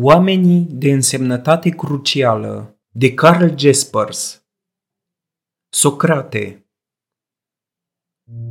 Oamenii de însemnătate crucială de Carl Jaspers Socrate.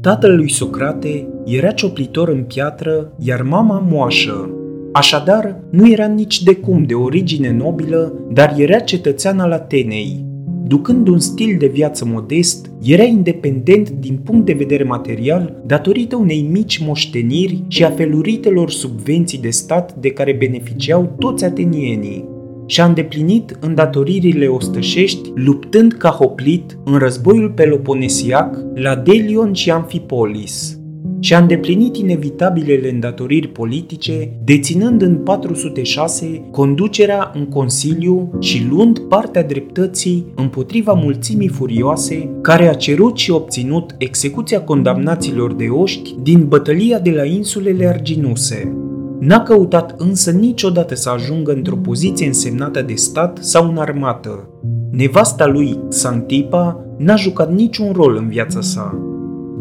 Tatăl lui Socrate era cioplitor în piatră, iar mama moașă. Așadar, nu era nici de cum de origine nobilă, dar era cetățean al Atenei, ducând un stil de viață modest, era independent din punct de vedere material datorită unei mici moșteniri și a feluritelor subvenții de stat de care beneficiau toți atenienii. Și-a îndeplinit îndatoririle ostășești luptând ca hoplit în războiul peloponesiac la Delion și Amphipolis și a îndeplinit inevitabilele îndatoriri politice, deținând în 406 conducerea în Consiliu și luând partea dreptății împotriva mulțimii furioase care a cerut și obținut execuția condamnaților de oști din bătălia de la insulele Arginuse. N-a căutat însă niciodată să ajungă într-o poziție însemnată de stat sau în armată. Nevasta lui, Xantipa, n-a jucat niciun rol în viața sa.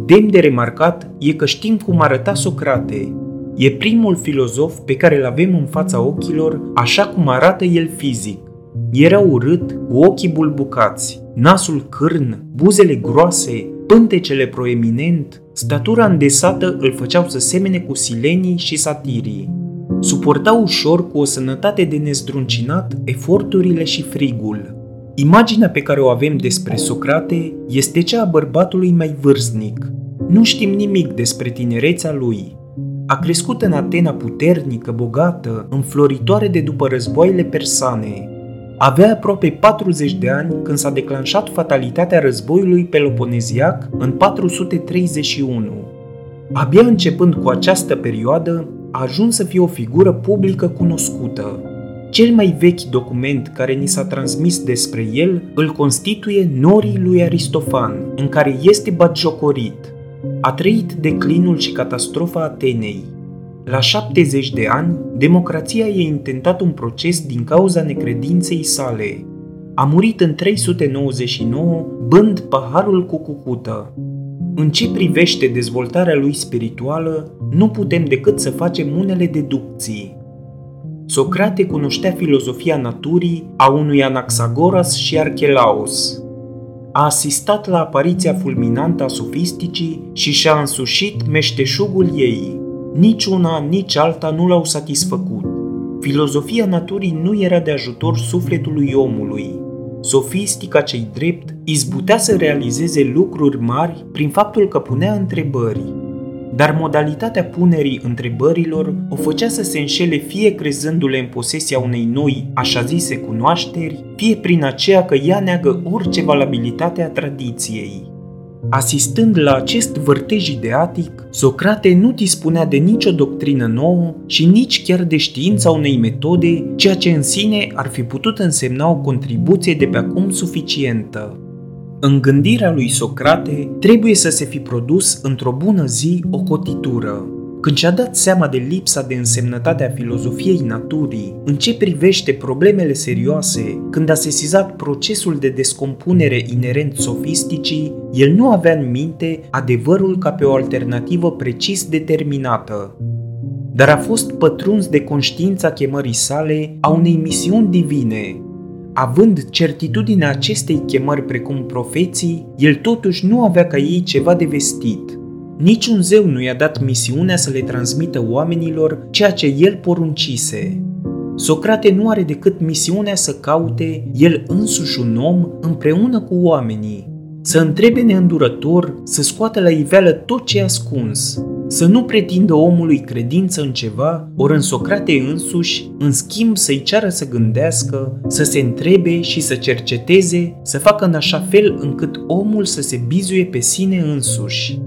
Demn de remarcat e că știm cum arăta Socrate. E primul filozof pe care îl avem în fața ochilor, așa cum arată el fizic. Era urât, cu ochii bulbucați, nasul cârn, buzele groase, pântecele proeminent, statura îndesată îl făceau să semene cu silenii și satirii. Suporta ușor cu o sănătate de nezdruncinat eforturile și frigul. Imaginea pe care o avem despre Socrate este cea a bărbatului mai vârstnic. Nu știm nimic despre tinerețea lui. A crescut în Atena puternică, bogată, înfloritoare de după războaiele persane. Avea aproape 40 de ani când s-a declanșat fatalitatea războiului peloponeziac în 431. Abia începând cu această perioadă, a ajuns să fie o figură publică cunoscută. Cel mai vechi document care ni s-a transmis despre el îl constituie Norii lui Aristofan, în care este batjocorit. A trăit declinul și catastrofa Atenei. La 70 de ani, democrația i-a intentat un proces din cauza necredinței sale. A murit în 399, bând paharul cu cucută. În ce privește dezvoltarea lui spirituală, nu putem decât să facem unele deducții. Socrate cunoștea filozofia naturii a unui Anaxagoras și Archelaus. A asistat la apariția fulminantă a sofisticii și și-a însușit meșteșugul ei. Nici una, nici alta nu l-au satisfăcut. Filozofia naturii nu era de ajutor sufletului omului. Sofistica cei drept izbutea să realizeze lucruri mari prin faptul că punea întrebări, dar modalitatea punerii întrebărilor o făcea să se înșele fie crezându-le în posesia unei noi, așa zise, cunoașteri, fie prin aceea că ea neagă orice valabilitate a tradiției. Asistând la acest vârtej ideatic, Socrate nu dispunea de nicio doctrină nouă și nici chiar de știința unei metode, ceea ce în sine ar fi putut însemna o contribuție de pe acum suficientă. În gândirea lui Socrate trebuie să se fi produs într-o bună zi o cotitură. Când și-a dat seama de lipsa de însemnătate a filozofiei naturii, în ce privește problemele serioase, când a sesizat procesul de descompunere inerent sofisticii, el nu avea în minte adevărul ca pe o alternativă precis determinată, dar a fost pătruns de conștiința chemării sale a unei misiuni divine, Având certitudinea acestei chemări precum profeții, el totuși nu avea ca ei ceva de vestit. Niciun zeu nu i-a dat misiunea să le transmită oamenilor ceea ce el poruncise. Socrate nu are decât misiunea să caute el însuși un om împreună cu oamenii, să întrebe neîndurător, să scoată la iveală tot ce e ascuns, să nu pretindă omului credință în ceva, ori în Socrate însuși, în schimb să-i ceară să gândească, să se întrebe și să cerceteze, să facă în așa fel încât omul să se bizuie pe sine însuși.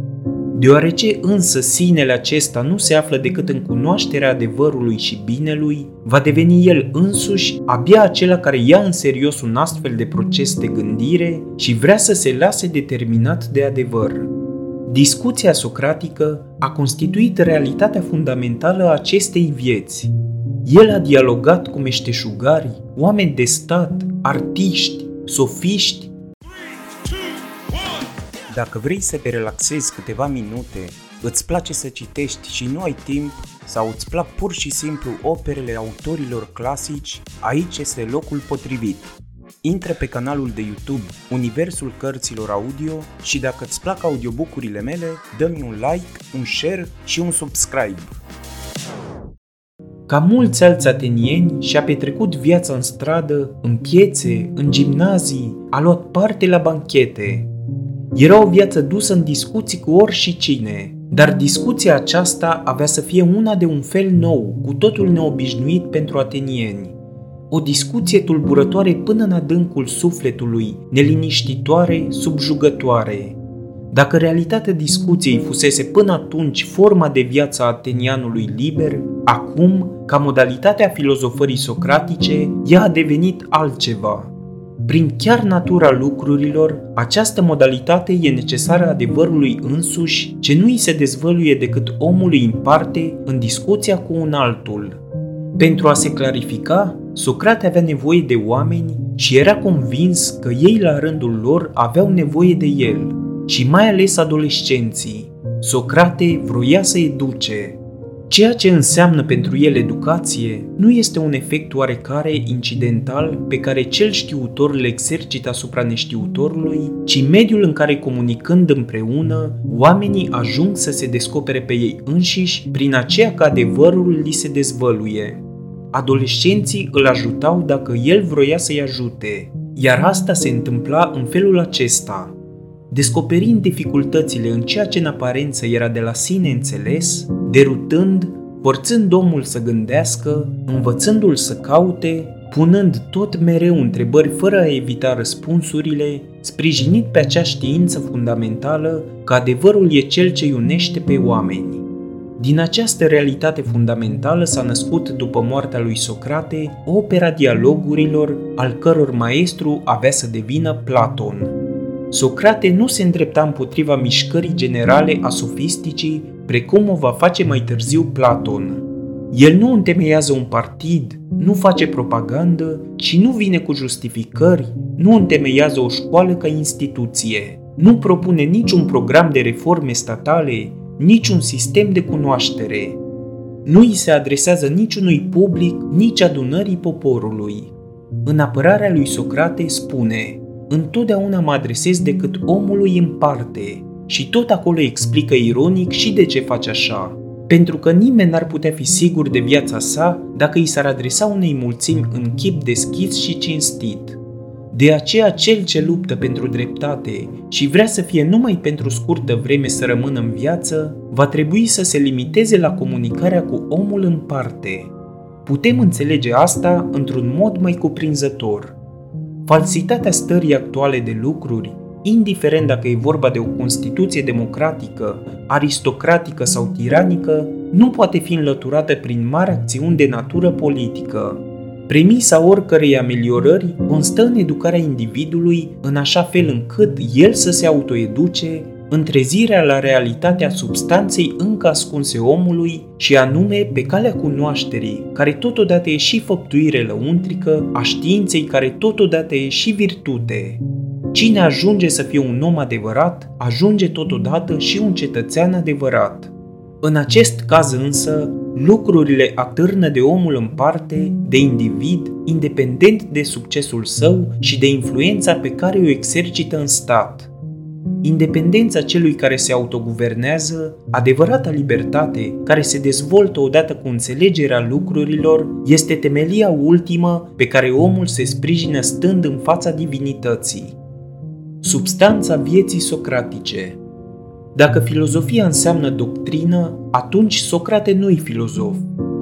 Deoarece însă sinele acesta nu se află decât în cunoașterea adevărului și binelui, va deveni el însuși abia acela care ia în serios un astfel de proces de gândire și vrea să se lase determinat de adevăr. Discuția socratică a constituit realitatea fundamentală a acestei vieți. El a dialogat cu meșteșugari, oameni de stat, artiști, sofiști. Dacă vrei să te relaxezi câteva minute îți place să citești și nu ai timp sau îți plac pur și simplu operele autorilor clasici, aici este locul potrivit. Intră pe canalul de YouTube Universul Cărților Audio și dacă îți plac audiobucurile mele, dă-mi un like, un share și un subscribe. Ca mulți alți atenieni, și-a petrecut viața în stradă, în piețe, în gimnazii, a luat parte la banchete. Era o viață dusă în discuții cu ori și cine, dar discuția aceasta avea să fie una de un fel nou, cu totul neobișnuit pentru atenieni. O discuție tulburătoare până în adâncul sufletului, neliniștitoare, subjugătoare. Dacă realitatea discuției fusese până atunci forma de viață a atenianului liber, acum, ca modalitatea filozofării socratice, ea a devenit altceva. Prin chiar natura lucrurilor, această modalitate e necesară adevărului însuși, ce nu îi se dezvăluie decât omului în parte în discuția cu un altul. Pentru a se clarifica, Socrate avea nevoie de oameni și era convins că ei la rândul lor aveau nevoie de el, și mai ales adolescenții. Socrate vroia să educe, Ceea ce înseamnă pentru el educație nu este un efect oarecare incidental pe care cel știutor îl exercită asupra neștiutorului, ci mediul în care comunicând împreună, oamenii ajung să se descopere pe ei înșiși prin aceea că adevărul li se dezvăluie. Adolescenții îl ajutau dacă el vroia să-i ajute, iar asta se întâmpla în felul acesta – descoperind dificultățile în ceea ce în aparență era de la sine înțeles, derutând, forțând omul să gândească, învățându-l să caute, punând tot mereu întrebări fără a evita răspunsurile, sprijinit pe acea știință fundamentală că adevărul e cel ce unește pe oameni. Din această realitate fundamentală s-a născut după moartea lui Socrate opera dialogurilor, al căror maestru avea să devină Platon. Socrate nu se îndrepta împotriva mișcării generale a sofisticii, precum o va face mai târziu Platon. El nu întemeiază un partid, nu face propagandă, ci nu vine cu justificări, nu întemeiază o școală ca instituție, nu propune niciun program de reforme statale, niciun sistem de cunoaștere. Nu îi se adresează niciunui public, nici adunării poporului. În apărarea lui Socrate spune – întotdeauna mă adresez decât omului în parte și tot acolo explică ironic și de ce face așa. Pentru că nimeni n-ar putea fi sigur de viața sa dacă îi s-ar adresa unei mulțimi în chip deschis și cinstit. De aceea cel ce luptă pentru dreptate și vrea să fie numai pentru scurtă vreme să rămână în viață, va trebui să se limiteze la comunicarea cu omul în parte. Putem înțelege asta într-un mod mai cuprinzător – Falsitatea stării actuale de lucruri, indiferent dacă e vorba de o Constituție democratică, aristocratică sau tiranică, nu poate fi înlăturată prin mari acțiuni de natură politică. Premisa oricărei ameliorări constă în educarea individului în așa fel încât el să se autoeduce întrezirea la realitatea substanței încă ascunse omului și anume pe calea cunoașterii, care totodată e și făptuire lăuntrică, a științei care totodată e și virtute. Cine ajunge să fie un om adevărat, ajunge totodată și un cetățean adevărat. În acest caz însă, lucrurile atârnă de omul în parte, de individ, independent de succesul său și de influența pe care o exercită în stat – Independența celui care se autoguvernează, adevărata libertate care se dezvoltă odată cu înțelegerea lucrurilor, este temelia ultimă pe care omul se sprijină stând în fața divinității. Substanța vieții socratice Dacă filozofia înseamnă doctrină, atunci Socrate nu-i filozof.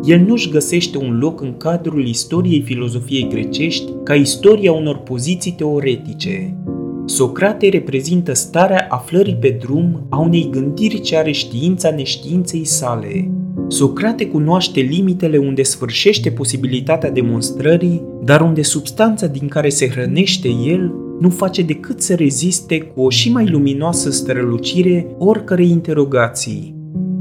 El nu-și găsește un loc în cadrul istoriei filozofiei grecești ca istoria unor poziții teoretice, Socrate reprezintă starea aflării pe drum a unei gândiri ce are știința neștiinței sale. Socrate cunoaște limitele unde sfârșește posibilitatea demonstrării, dar unde substanța din care se hrănește el nu face decât să reziste cu o și mai luminoasă strălucire oricărei interogații.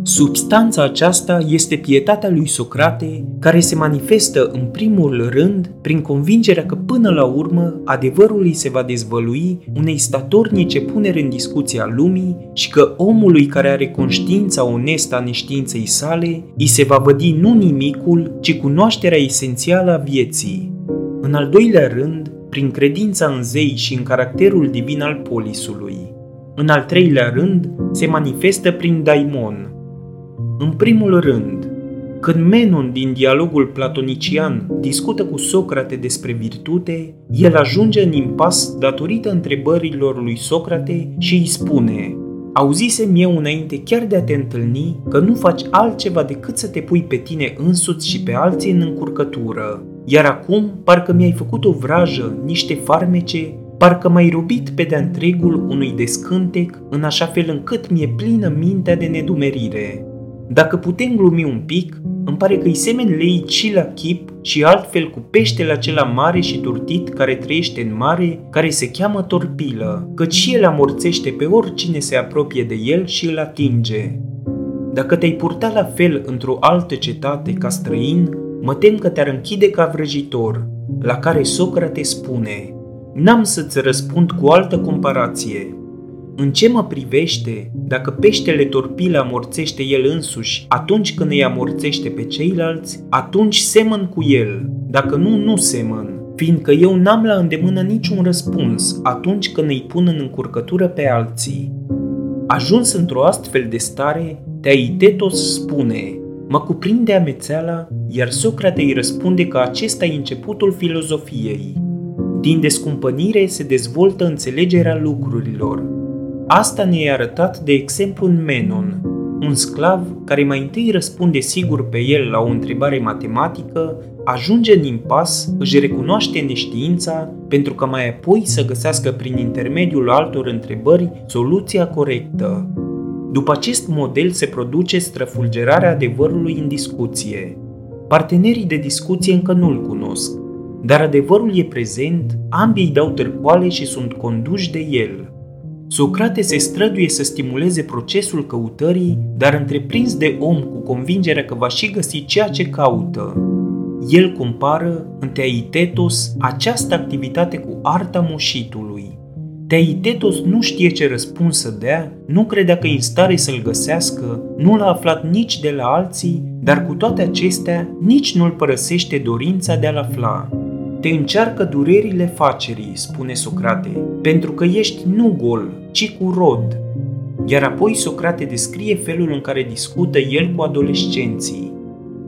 Substanța aceasta este pietatea lui Socrate, care se manifestă în primul rând prin convingerea că până la urmă adevărul îi se va dezvălui unei statornice puneri în discuție a lumii și că omului care are conștiința onestă a neștiinței sale îi se va vădi nu nimicul, ci cunoașterea esențială a vieții. În al doilea rând, prin credința în zei și în caracterul divin al polisului. În al treilea rând, se manifestă prin daimon, în primul rând, când Menon din dialogul platonician discută cu Socrate despre virtute, el ajunge în impas datorită întrebărilor lui Socrate și îi spune Auzisem eu înainte chiar de a te întâlni că nu faci altceva decât să te pui pe tine însuți și pe alții în încurcătură. Iar acum parcă mi-ai făcut o vrajă, niște farmece, parcă m-ai robit pe de-a întregul unui descântec, în așa fel încât mi-e plină mintea de nedumerire. Dacă putem glumi un pic, îmi pare că îi semeni lei și la chip și altfel cu peștele acela mare și turtit care trăiește în mare, care se cheamă torpilă, căci și el amorțește pe oricine se apropie de el și îl atinge. Dacă te-ai purta la fel într-o altă cetate ca străin, mă tem că te-ar închide ca vrăjitor, la care Socrate spune, N-am să-ți răspund cu altă comparație, în ce mă privește, dacă peștele torpilă amorțește el însuși atunci când îi amorțește pe ceilalți, atunci semăn cu el, dacă nu, nu semăn, fiindcă eu n-am la îndemână niciun răspuns atunci când îi pun în încurcătură pe alții. Ajuns într-o astfel de stare, Teaitetos spune, mă cuprinde amețeala, iar Socrate îi răspunde că acesta e începutul filozofiei. Din descumpănire se dezvoltă înțelegerea lucrurilor, Asta ne-a arătat de exemplu în Menon, un sclav care mai întâi răspunde sigur pe el la o întrebare matematică, ajunge în impas, își recunoaște neștiința pentru că mai apoi să găsească prin intermediul altor întrebări soluția corectă. După acest model se produce străfulgerarea adevărului în discuție. Partenerii de discuție încă nu-l cunosc, dar adevărul e prezent, ambii îi dau târcoale și sunt conduși de el – Socrate se străduie să stimuleze procesul căutării, dar întreprins de om cu convingerea că va și găsi ceea ce caută. El compară în Teaitetos această activitate cu arta moșitului. Teaitetos nu știe ce răspuns să dea, nu credea că e în stare să-l găsească, nu l-a aflat nici de la alții, dar cu toate acestea nici nu-l părăsește dorința de a-l afla. Te încearcă durerile facerii, spune Socrate, pentru că ești nu gol, ci cu rod. Iar apoi Socrate descrie felul în care discută el cu adolescenții.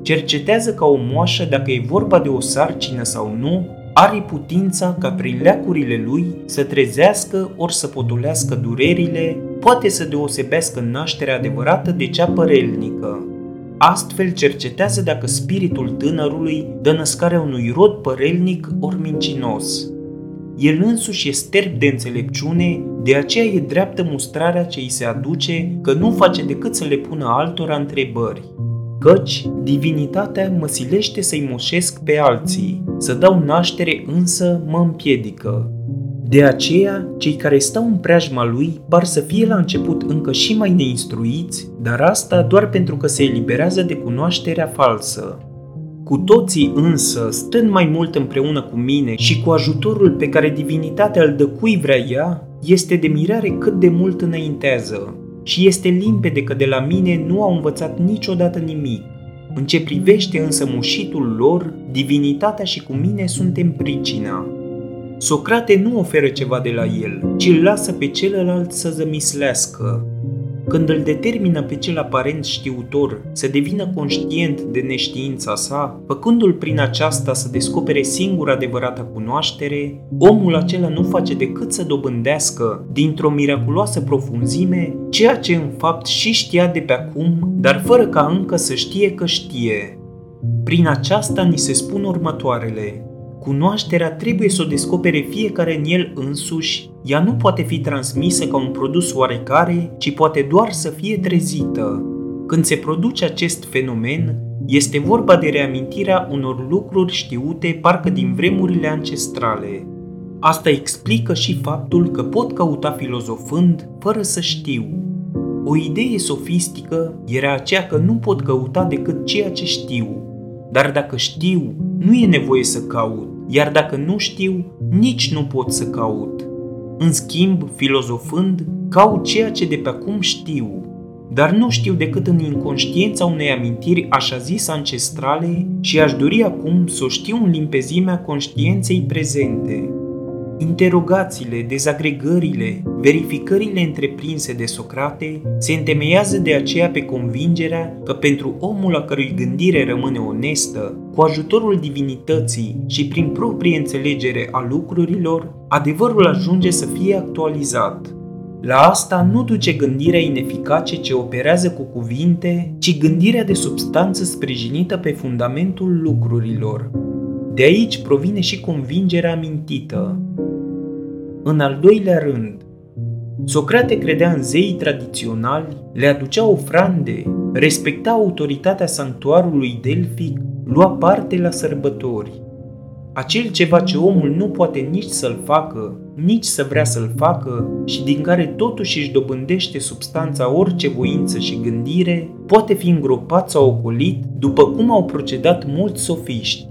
Cercetează ca o moașă dacă e vorba de o sarcină sau nu, are putința ca prin leacurile lui să trezească ori să potolească durerile, poate să deosebească nașterea adevărată de cea părelnică. Astfel cercetează dacă spiritul tânărului dă născarea unui rod părelnic ori mincinos. El însuși e sterb de înțelepciune, de aceea e dreaptă mustrarea ce îi se aduce că nu face decât să le pună altora întrebări. Căci divinitatea mă silește să-i moșesc pe alții, să dau naștere însă mă împiedică. De aceea, cei care stau în preajma lui par să fie la început încă și mai neinstruiți, dar asta doar pentru că se eliberează de cunoașterea falsă. Cu toții însă, stând mai mult împreună cu mine și cu ajutorul pe care divinitatea îl dă cui vrea ea, este de mirare cât de mult înaintează. Și este limpede că de la mine nu au învățat niciodată nimic. În ce privește însă mușitul lor, divinitatea și cu mine suntem pricina. Socrate nu oferă ceva de la el, ci îl lasă pe celălalt să zămislească. Când îl determină pe cel aparent știutor să devină conștient de neștiința sa, făcându-l prin aceasta să descopere singura adevărată cunoaștere, omul acela nu face decât să dobândească, dintr-o miraculoasă profunzime, ceea ce în fapt și știa de pe acum, dar fără ca încă să știe că știe. Prin aceasta ni se spun următoarele. Cunoașterea trebuie să o descopere fiecare în el însuși, ea nu poate fi transmisă ca un produs oarecare, ci poate doar să fie trezită. Când se produce acest fenomen, este vorba de reamintirea unor lucruri știute parcă din vremurile ancestrale. Asta explică și faptul că pot căuta filozofând fără să știu. O idee sofistică era aceea că nu pot căuta decât ceea ce știu, dar dacă știu, nu e nevoie să caut, iar dacă nu știu, nici nu pot să caut. În schimb, filozofând, caut ceea ce de pe acum știu, dar nu știu decât în inconștiența unei amintiri așa zis ancestrale și aș dori acum să o știu în limpezimea conștiinței prezente. Interogațiile, dezagregările, verificările întreprinse de Socrate se întemeiază de aceea pe convingerea că pentru omul a cărui gândire rămâne onestă, cu ajutorul divinității și prin proprie înțelegere a lucrurilor, adevărul ajunge să fie actualizat. La asta nu duce gândirea ineficace ce operează cu cuvinte, ci gândirea de substanță sprijinită pe fundamentul lucrurilor. De aici provine și convingerea mintită. În al doilea rând, Socrate credea în zeii tradiționali, le aducea ofrande, respecta autoritatea sanctuarului delfic, lua parte la sărbători. Acel ceva ce omul nu poate nici să-l facă, nici să vrea să-l facă și din care totuși își dobândește substanța orice voință și gândire, poate fi îngropat sau ocolit după cum au procedat mulți sofiști.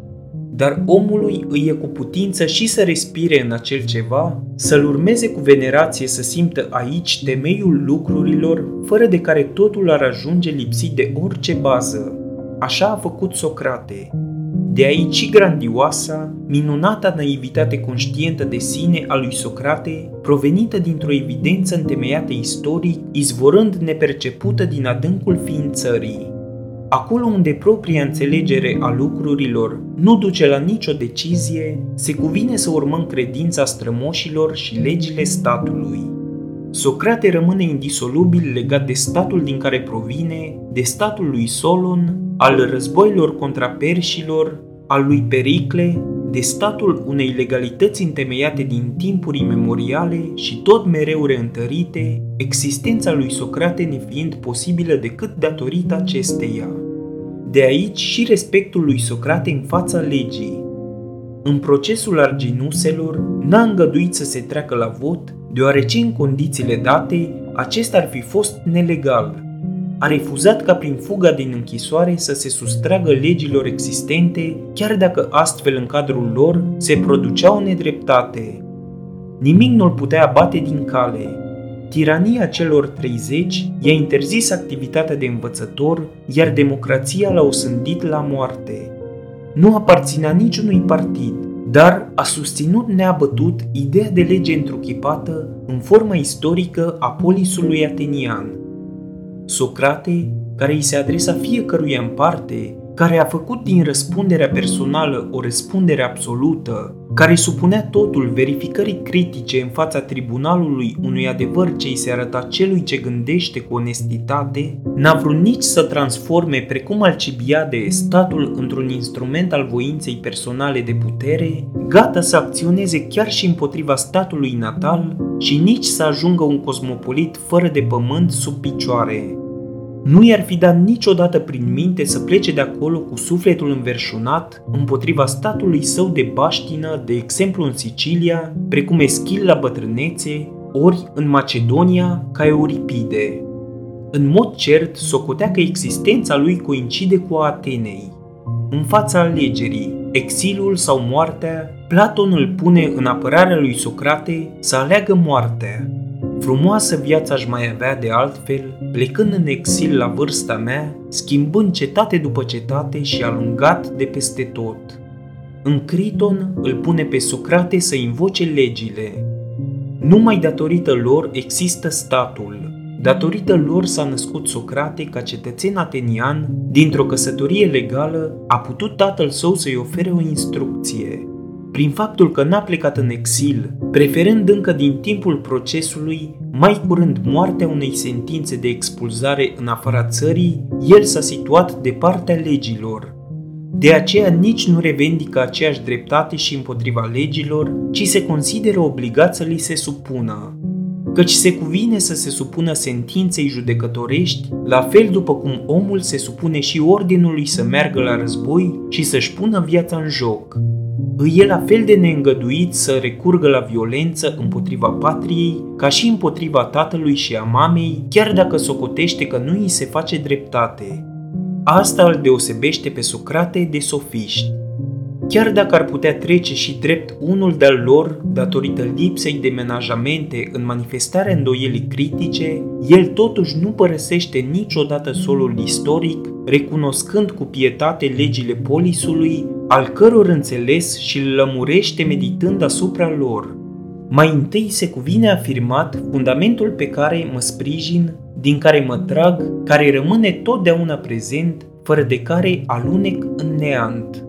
Dar omului îi e cu putință și să respire în acel ceva, să-l urmeze cu venerație să simtă aici temeiul lucrurilor, fără de care totul ar ajunge lipsit de orice bază. Așa a făcut Socrate, de aici și grandioasa, minunata naivitate conștientă de sine a lui Socrate, provenită dintr-o evidență întemeiată istoric, izvorând nepercepută din adâncul ființării. Acolo unde propria înțelegere a lucrurilor nu duce la nicio decizie, se cuvine să urmăm credința strămoșilor și legile statului. Socrate rămâne indisolubil legat de statul din care provine, de statul lui Solon, al războilor contra perșilor, al lui Pericle, de statul unei legalități întemeiate din timpuri memoriale și tot mereu reîntărite, existența lui Socrate nefiind posibilă decât datorită acesteia. De aici și respectul lui Socrate în fața legii. În procesul arginuselor, n-a îngăduit să se treacă la vot, deoarece în condițiile date, acesta ar fi fost nelegal – a refuzat ca prin fuga din închisoare să se sustragă legilor existente, chiar dacă astfel în cadrul lor se producea o nedreptate. Nimic nu-l putea abate din cale. Tirania celor 30 i-a interzis activitatea de învățător, iar democrația l-a osândit la moarte. Nu aparținea niciunui partid, dar a susținut neabătut ideea de lege întruchipată în forma istorică a polisului atenian – Socrate, care îi se adresa fiecăruia în parte, care a făcut din răspunderea personală o răspundere absolută, care supunea totul verificării critice în fața tribunalului unui adevăr ce îi se arăta celui ce gândește cu onestitate, n-a vrut nici să transforme precum Alcibiade statul într-un instrument al voinței personale de putere, gata să acționeze chiar și împotriva statului natal și nici să ajungă un cosmopolit fără de pământ sub picioare. Nu i-ar fi dat niciodată prin minte să plece de acolo cu sufletul înverșunat împotriva statului său de baștină, de exemplu în Sicilia, precum Eschil la bătrânețe, ori în Macedonia ca Euripide. În mod cert, socotea că existența lui coincide cu a Atenei. În fața alegerii, exilul sau moartea, Platon îl pune în apărarea lui Socrate să aleagă moartea, Frumoasă viața aș mai avea de altfel, plecând în exil la vârsta mea, schimbând cetate după cetate și alungat de peste tot. În Criton îl pune pe Socrate să invoce legile. Numai datorită lor există statul. Datorită lor s-a născut Socrate ca cetățen atenian, dintr-o căsătorie legală, a putut tatăl său să-i ofere o instrucție prin faptul că n-a plecat în exil, preferând încă din timpul procesului mai curând moartea unei sentințe de expulzare în afara țării, el s-a situat de partea legilor. De aceea nici nu revendică aceeași dreptate și împotriva legilor, ci se consideră obligat să li se supună. Căci se cuvine să se supună sentinței judecătorești, la fel după cum omul se supune și ordinului să meargă la război și să-și pună viața în joc. Îi e la fel de neîngăduit să recurgă la violență împotriva patriei, ca și împotriva tatălui și a mamei, chiar dacă socotește că nu îi se face dreptate. Asta îl deosebește pe Socrate de sofiști. Chiar dacă ar putea trece și drept unul de-al lor, datorită lipsei de menajamente în manifestarea îndoielii critice, el totuși nu părăsește niciodată solul istoric, recunoscând cu pietate legile polisului, al căror înțeles și îl lămurește meditând asupra lor. Mai întâi se cuvine afirmat fundamentul pe care mă sprijin, din care mă trag, care rămâne totdeauna prezent, fără de care alunec în neant.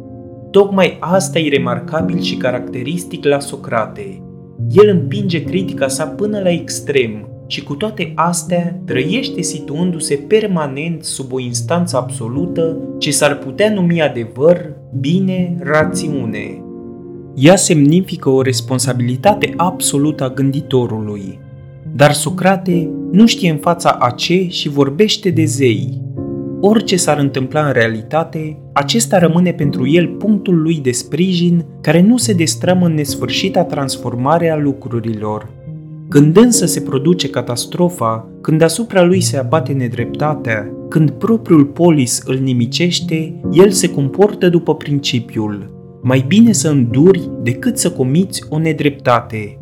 Tocmai asta e remarcabil și caracteristic la Socrate. El împinge critica sa până la extrem și cu toate astea trăiește situându-se permanent sub o instanță absolută ce s-ar putea numi adevăr, bine, rațiune. Ea semnifică o responsabilitate absolută a gânditorului. Dar Socrate nu știe în fața a ce și vorbește de zei, Orice s-ar întâmpla în realitate, acesta rămâne pentru el punctul lui de sprijin care nu se destrămă în nesfârșita transformare a lucrurilor. Când însă se produce catastrofa, când asupra lui se abate nedreptatea, când propriul polis îl nimicește, el se comportă după principiul mai bine să înduri decât să comiți o nedreptate.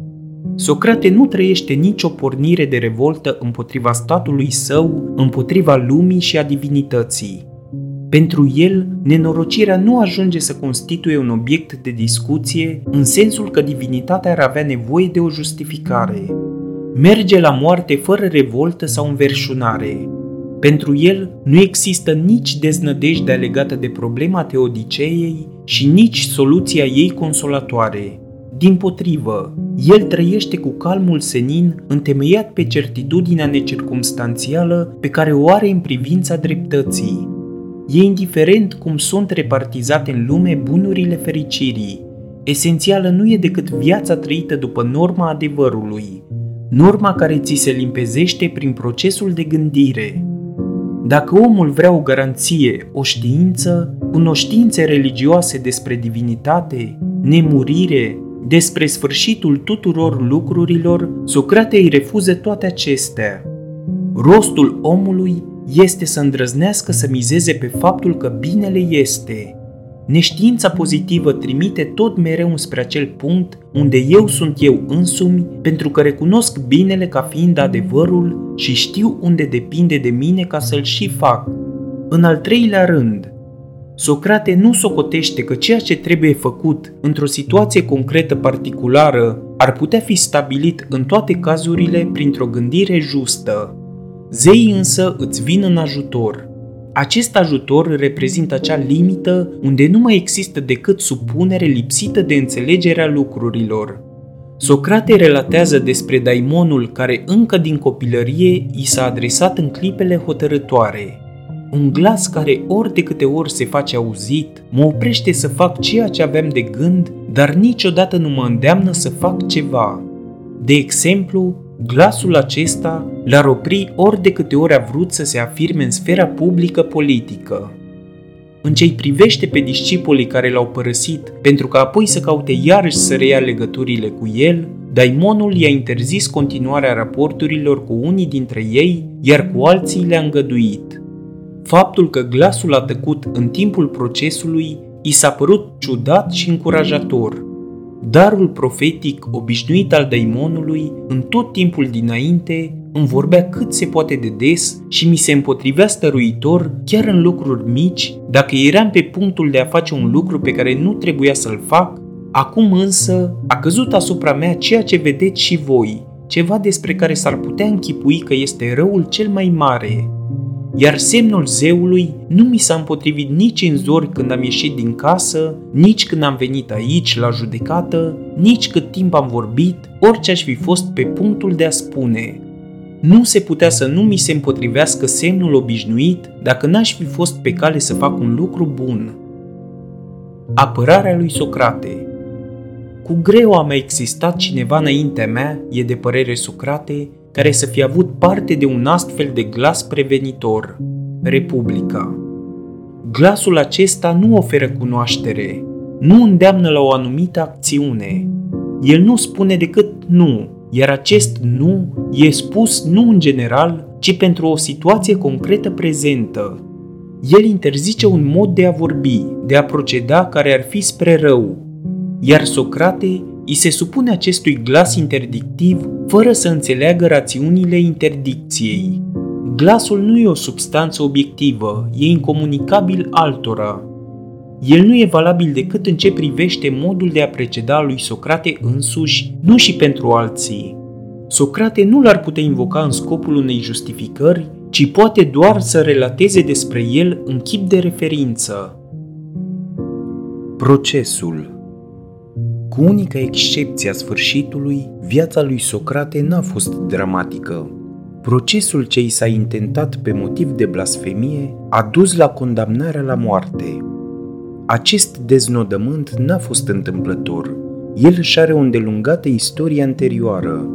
Socrate nu trăiește nicio pornire de revoltă împotriva statului său, împotriva lumii și a divinității. Pentru el, nenorocirea nu ajunge să constituie un obiect de discuție în sensul că divinitatea ar avea nevoie de o justificare. Merge la moarte fără revoltă sau înverșunare. Pentru el nu există nici deznădejde legată de problema teodiceei și nici soluția ei consolatoare – din potrivă, el trăiește cu calmul senin întemeiat pe certitudinea necircumstanțială pe care o are în privința dreptății. E indiferent cum sunt repartizate în lume bunurile fericirii. Esențială nu e decât viața trăită după norma adevărului, norma care ți se limpezește prin procesul de gândire. Dacă omul vrea o garanție, o știință, cunoștințe religioase despre divinitate, nemurire, despre sfârșitul tuturor lucrurilor, Socrate îi refuză toate acestea. Rostul omului este să îndrăznească să mizeze pe faptul că binele este. Neștiința pozitivă trimite tot mereu spre acel punct unde eu sunt eu însumi pentru că recunosc binele ca fiind adevărul și știu unde depinde de mine ca să-l și fac. În al treilea rând, Socrate nu socotește că ceea ce trebuie făcut într-o situație concretă particulară ar putea fi stabilit în toate cazurile printr-o gândire justă. Zeii însă îți vin în ajutor. Acest ajutor reprezintă acea limită unde nu mai există decât supunere lipsită de înțelegerea lucrurilor. Socrate relatează despre daimonul care încă din copilărie i s-a adresat în clipele hotărătoare – un glas care ori de câte ori se face auzit, mă oprește să fac ceea ce aveam de gând, dar niciodată nu mă îndeamnă să fac ceva. De exemplu, glasul acesta l-ar opri ori de câte ori a vrut să se afirme în sfera publică politică. În ce privește pe discipolii care l-au părăsit pentru că apoi să caute iarăși să reia legăturile cu el, Daimonul i-a interzis continuarea raporturilor cu unii dintre ei, iar cu alții le-a îngăduit. Faptul că glasul a tăcut în timpul procesului i s-a părut ciudat și încurajator. Darul profetic obișnuit al daimonului, în tot timpul dinainte, îmi vorbea cât se poate de des și mi se împotrivea stăruitor chiar în lucruri mici, dacă eram pe punctul de a face un lucru pe care nu trebuia să-l fac, acum însă a căzut asupra mea ceea ce vedeți și voi, ceva despre care s-ar putea închipui că este răul cel mai mare, iar semnul zeului nu mi s-a împotrivit nici în zori când am ieșit din casă, nici când am venit aici la judecată, nici cât timp am vorbit, orice aș fi fost pe punctul de a spune. Nu se putea să nu mi se împotrivească semnul obișnuit dacă n-aș fi fost pe cale să fac un lucru bun. Apărarea lui Socrate Cu greu a mai existat cineva înaintea mea, e de părere Socrate, care să fi avut parte de un astfel de glas prevenitor, Republica. Glasul acesta nu oferă cunoaștere, nu îndeamnă la o anumită acțiune. El nu spune decât nu, iar acest nu e spus nu în general, ci pentru o situație concretă prezentă. El interzice un mod de a vorbi, de a proceda care ar fi spre rău, iar Socrate îi se supune acestui glas interdictiv fără să înțeleagă rațiunile interdicției. Glasul nu e o substanță obiectivă, e incomunicabil altora. El nu e valabil decât în ce privește modul de a preceda lui Socrate însuși, nu și pentru alții. Socrate nu l-ar putea invoca în scopul unei justificări, ci poate doar să relateze despre el în chip de referință. Procesul cu unica excepție a sfârșitului, viața lui Socrate n-a fost dramatică. Procesul ce i s-a intentat pe motiv de blasfemie a dus la condamnarea la moarte. Acest deznodământ n-a fost întâmplător. El își are o îndelungată istorie anterioară,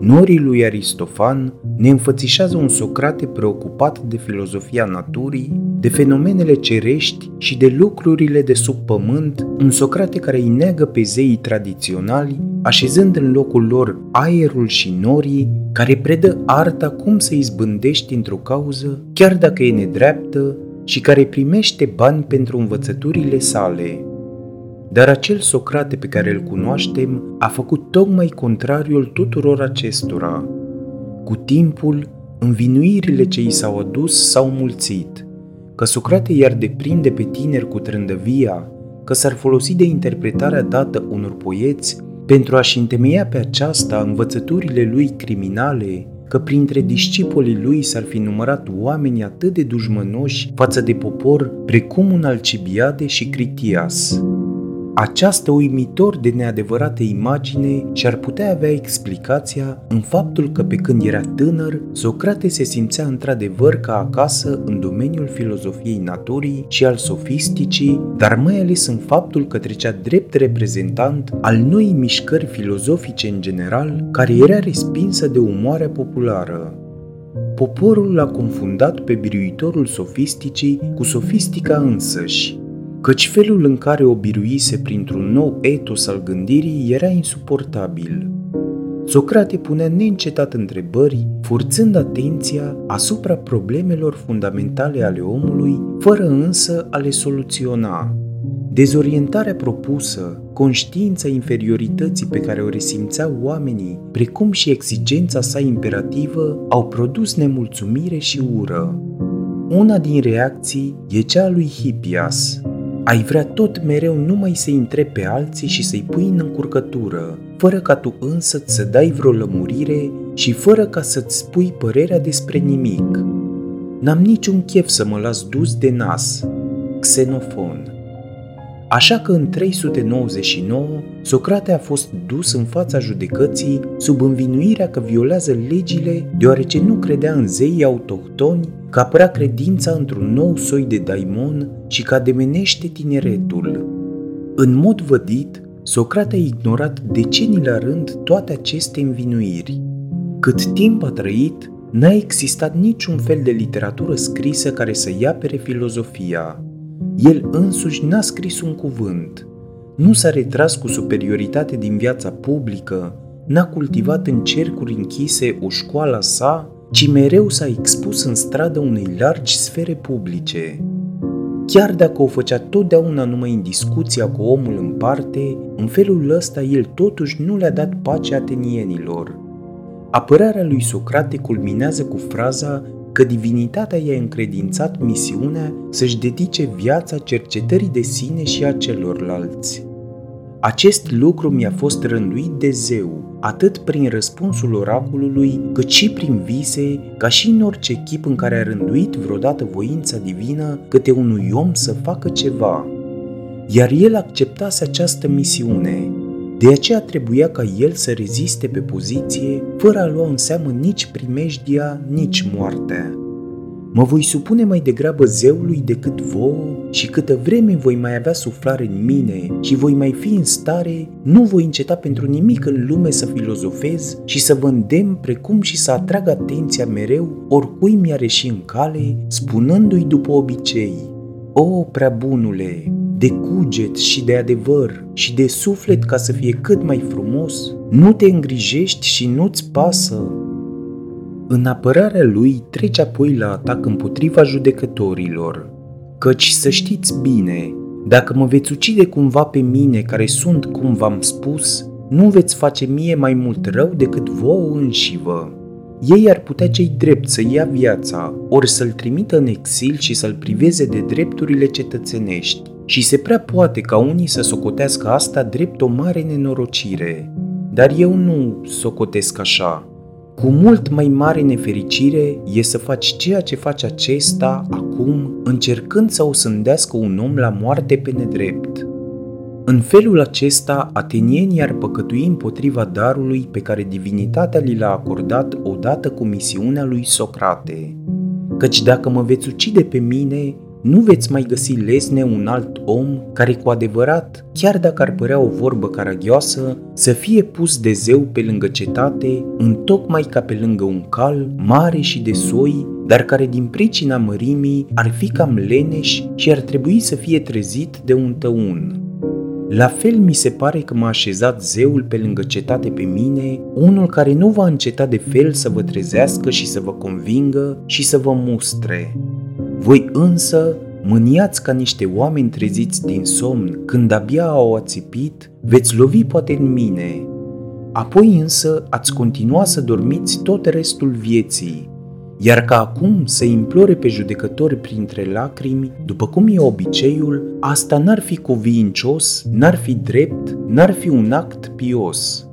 Norii lui Aristofan ne înfățișează un Socrate preocupat de filozofia naturii, de fenomenele cerești și de lucrurile de sub pământ, un Socrate care îi neagă pe zeii tradiționali, așezând în locul lor aerul și norii, care predă arta cum să izbândești într-o cauză, chiar dacă e nedreaptă, și care primește bani pentru învățăturile sale. Dar acel Socrate pe care îl cunoaștem a făcut tocmai contrariul tuturor acestora. Cu timpul, învinuirile ce i s-au adus s-au mulțit, că Socrate i-ar deprinde pe tineri cu trândăvia, că s-ar folosi de interpretarea dată unor poeți pentru a-și întemeia pe aceasta învățăturile lui criminale, că printre discipolii lui s-ar fi numărat oameni atât de dușmănoși față de popor precum un Alcibiade și Critias. Această uimitor de neadevărată imagine și-ar putea avea explicația în faptul că pe când era tânăr, Socrate se simțea într-adevăr ca acasă în domeniul filozofiei naturii și al sofisticii, dar mai ales în faptul că trecea drept reprezentant al noii mișcări filozofice în general, care era respinsă de umoarea populară. Poporul l-a confundat pe biruitorul sofisticii cu sofistica însăși, căci felul în care o biruise printr-un nou etos al gândirii era insuportabil. Socrate punea neîncetat întrebări, forțând atenția asupra problemelor fundamentale ale omului, fără însă a le soluționa. Dezorientarea propusă, conștiința inferiorității pe care o resimțeau oamenii, precum și exigența sa imperativă, au produs nemulțumire și ură. Una din reacții e cea a lui Hippias, ai vrea tot mereu numai să-i întrebi pe alții și să-i pui în încurcătură, fără ca tu însă să dai vreo lămurire și fără ca să-ți spui părerea despre nimic. N-am niciun chef să mă las dus de nas. Xenofon Așa că în 399, Socrate a fost dus în fața judecății sub învinuirea că violează legile deoarece nu credea în zeii autohtoni că apărea credința într-un nou soi de daimon și că ademenește tineretul. În mod vădit, Socrate a ignorat decenii la rând toate aceste învinuiri. Cât timp a trăit, n-a existat niciun fel de literatură scrisă care să iapere filozofia. El însuși n-a scris un cuvânt. Nu s-a retras cu superioritate din viața publică, n-a cultivat în cercuri închise o școală sa ci mereu s-a expus în stradă unei largi sfere publice. Chiar dacă o făcea totdeauna numai în discuția cu omul în parte, în felul ăsta el totuși nu le-a dat pace atenienilor. Apărarea lui Socrate culminează cu fraza că divinitatea i-a încredințat misiunea să-și dedice viața cercetării de sine și a celorlalți. Acest lucru mi-a fost rânduit de zeu, atât prin răspunsul oracolului, cât și prin vise, ca și în orice chip în care a rânduit vreodată voința divină câte unui om să facă ceva. Iar el acceptase această misiune, de aceea trebuia ca el să reziste pe poziție, fără a lua în seamă nici primejdia, nici moartea. Mă voi supune mai degrabă zeului decât vouă și câtă vreme voi mai avea suflare în mine și voi mai fi în stare, nu voi înceta pentru nimic în lume să filozofez și să vă îndemn precum și să atrag atenția mereu oricui mi-a reși în cale, spunându-i după obicei, O, prea bunule, de cuget și de adevăr și de suflet ca să fie cât mai frumos? Nu te îngrijești și nu-ți pasă? În apărarea lui trece apoi la atac împotriva judecătorilor. Căci să știți bine, dacă mă veți ucide cumva pe mine care sunt cum v-am spus, nu veți face mie mai mult rău decât vouă înșivă. Ei ar putea cei drept să ia viața, ori să-l trimită în exil și să-l priveze de drepturile cetățenești. Și se prea poate ca unii să socotească asta drept o mare nenorocire. Dar eu nu socotesc așa. Cu mult mai mare nefericire e să faci ceea ce face acesta acum, încercând să o sândească un om la moarte pe nedrept. În felul acesta, atenienii ar păcătui împotriva darului pe care divinitatea li l-a acordat odată cu misiunea lui Socrate. Căci dacă mă veți ucide pe mine, nu veți mai găsi lesne un alt om care cu adevărat, chiar dacă ar părea o vorbă caragioasă, să fie pus de zeu pe lângă cetate, tocmai ca pe lângă un cal mare și de soi, dar care din pricina mărimii ar fi cam leneș și ar trebui să fie trezit de un tăun. La fel mi se pare că m-a așezat zeul pe lângă cetate pe mine, unul care nu va înceta de fel să vă trezească și să vă convingă și să vă mustre. Voi însă, mâniați ca niște oameni treziți din somn, când abia au ațipit, veți lovi poate în mine. Apoi însă ați continua să dormiți tot restul vieții, iar ca acum să implore pe judecători printre lacrimi, după cum e obiceiul, asta n-ar fi cuvincios, n-ar fi drept, n-ar fi un act pios.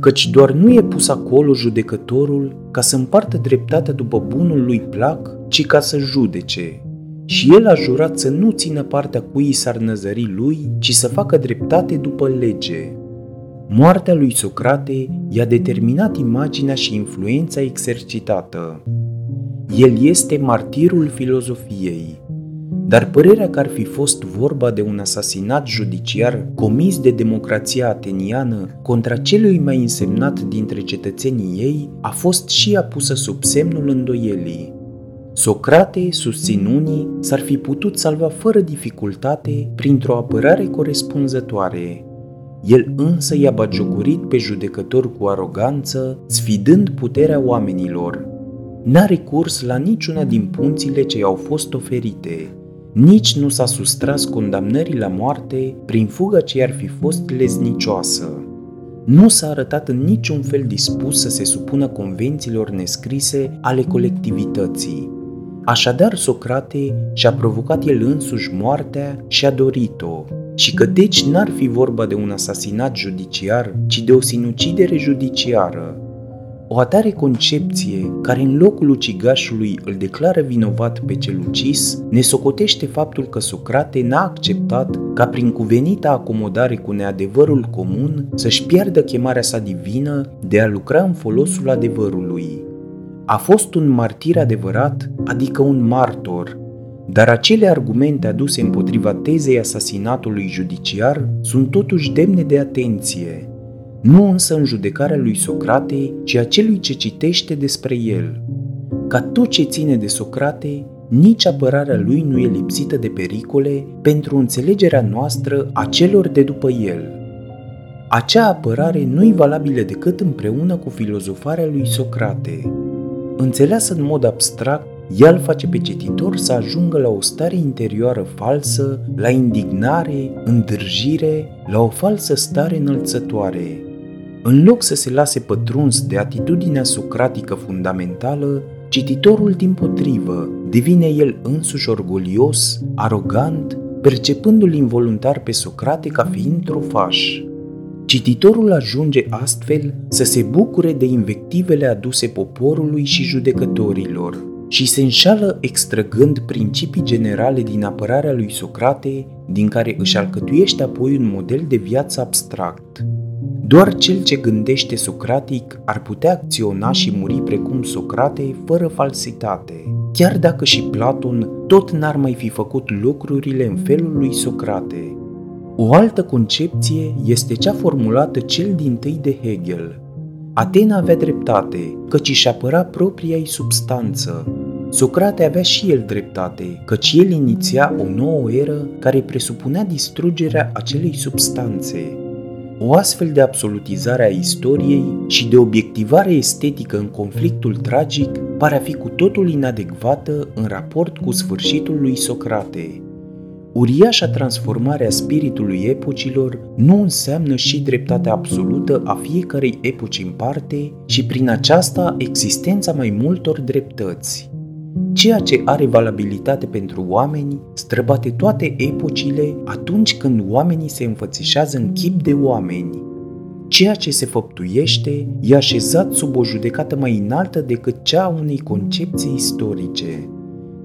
Căci doar nu e pus acolo judecătorul ca să împartă dreptatea după bunul lui plac, ci ca să judece. Și el a jurat să nu țină partea cui s-ar năzări lui, ci să facă dreptate după lege. Moartea lui Socrate i-a determinat imaginea și influența exercitată. El este martirul filozofiei. Dar părerea că ar fi fost vorba de un asasinat judiciar comis de democrația ateniană contra celui mai însemnat dintre cetățenii ei a fost și ea pusă sub semnul îndoielii. Socrate, susținunii, s-ar fi putut salva fără dificultate printr-o apărare corespunzătoare. El însă i-a bagiocurit pe judecător cu aroganță, sfidând puterea oamenilor – n-a recurs la niciuna din punțile ce i-au fost oferite, nici nu s-a sustras condamnării la moarte prin fugă ce i-ar fi fost leznicioasă. Nu s-a arătat în niciun fel dispus să se supună convențiilor nescrise ale colectivității. Așadar, Socrate și-a provocat el însuși moartea și a dorit-o, și că deci n-ar fi vorba de un asasinat judiciar, ci de o sinucidere judiciară, o atare concepție care în locul ucigașului îl declară vinovat pe cel ucis, ne socotește faptul că Socrate n-a acceptat ca prin cuvenita acomodare cu neadevărul comun să-și piardă chemarea sa divină de a lucra în folosul adevărului. A fost un martir adevărat, adică un martor, dar acele argumente aduse împotriva tezei asasinatului judiciar sunt totuși demne de atenție – nu însă în judecarea lui Socrate, ci a celui ce citește despre el. Ca tot ce ține de Socrate, nici apărarea lui nu e lipsită de pericole pentru înțelegerea noastră a celor de după el. Acea apărare nu e valabilă decât împreună cu filozofarea lui Socrate. Înțeleasă în mod abstract, ea îl face pe cititor să ajungă la o stare interioară falsă, la indignare, îndârjire, la o falsă stare înălțătoare, în loc să se lase pătruns de atitudinea socratică fundamentală, cititorul din potrivă devine el însuși orgolios, arogant, percepându-l involuntar pe Socrate ca fiind trofaș. Cititorul ajunge astfel să se bucure de invectivele aduse poporului și judecătorilor și se înșală extrăgând principii generale din apărarea lui Socrate, din care își alcătuiește apoi un model de viață abstract. Doar cel ce gândește socratic ar putea acționa și muri precum Socrate fără falsitate, chiar dacă și Platon tot n-ar mai fi făcut lucrurile în felul lui Socrate. O altă concepție este cea formulată cel din tâi de Hegel. Atena avea dreptate, căci își apăra propria ei substanță. Socrate avea și el dreptate, căci el iniția o nouă eră care presupunea distrugerea acelei substanțe. O astfel de absolutizare a istoriei și de obiectivare estetică în conflictul tragic pare a fi cu totul inadecvată în raport cu sfârșitul lui Socrate. Uriașa transformare a spiritului epocilor nu înseamnă și dreptatea absolută a fiecarei epoci în parte și prin aceasta existența mai multor dreptăți. Ceea ce are valabilitate pentru oameni străbate toate epocile atunci când oamenii se înfățișează în chip de oameni. Ceea ce se făptuiește e așezat sub o judecată mai înaltă decât cea a unei concepții istorice.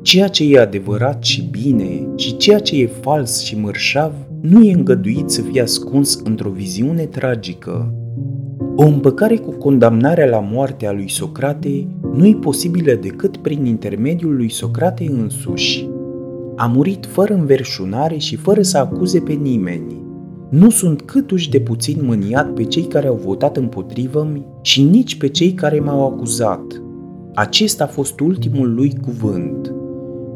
Ceea ce e adevărat și bine și ceea ce e fals și mărșav nu e îngăduit să fie ascuns într-o viziune tragică. O împăcare cu condamnarea la moarte a lui Socrate nu e posibilă decât prin intermediul lui Socrate însuși. A murit fără înverșunare și fără să acuze pe nimeni. Nu sunt câtuși de puțin mâniat pe cei care au votat împotrivă și nici pe cei care m-au acuzat. Acesta a fost ultimul lui cuvânt.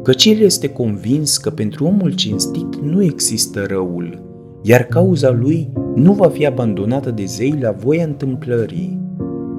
Căci el este convins că pentru omul cinstit nu există răul, iar cauza lui nu va fi abandonată de zei la voia întâmplării.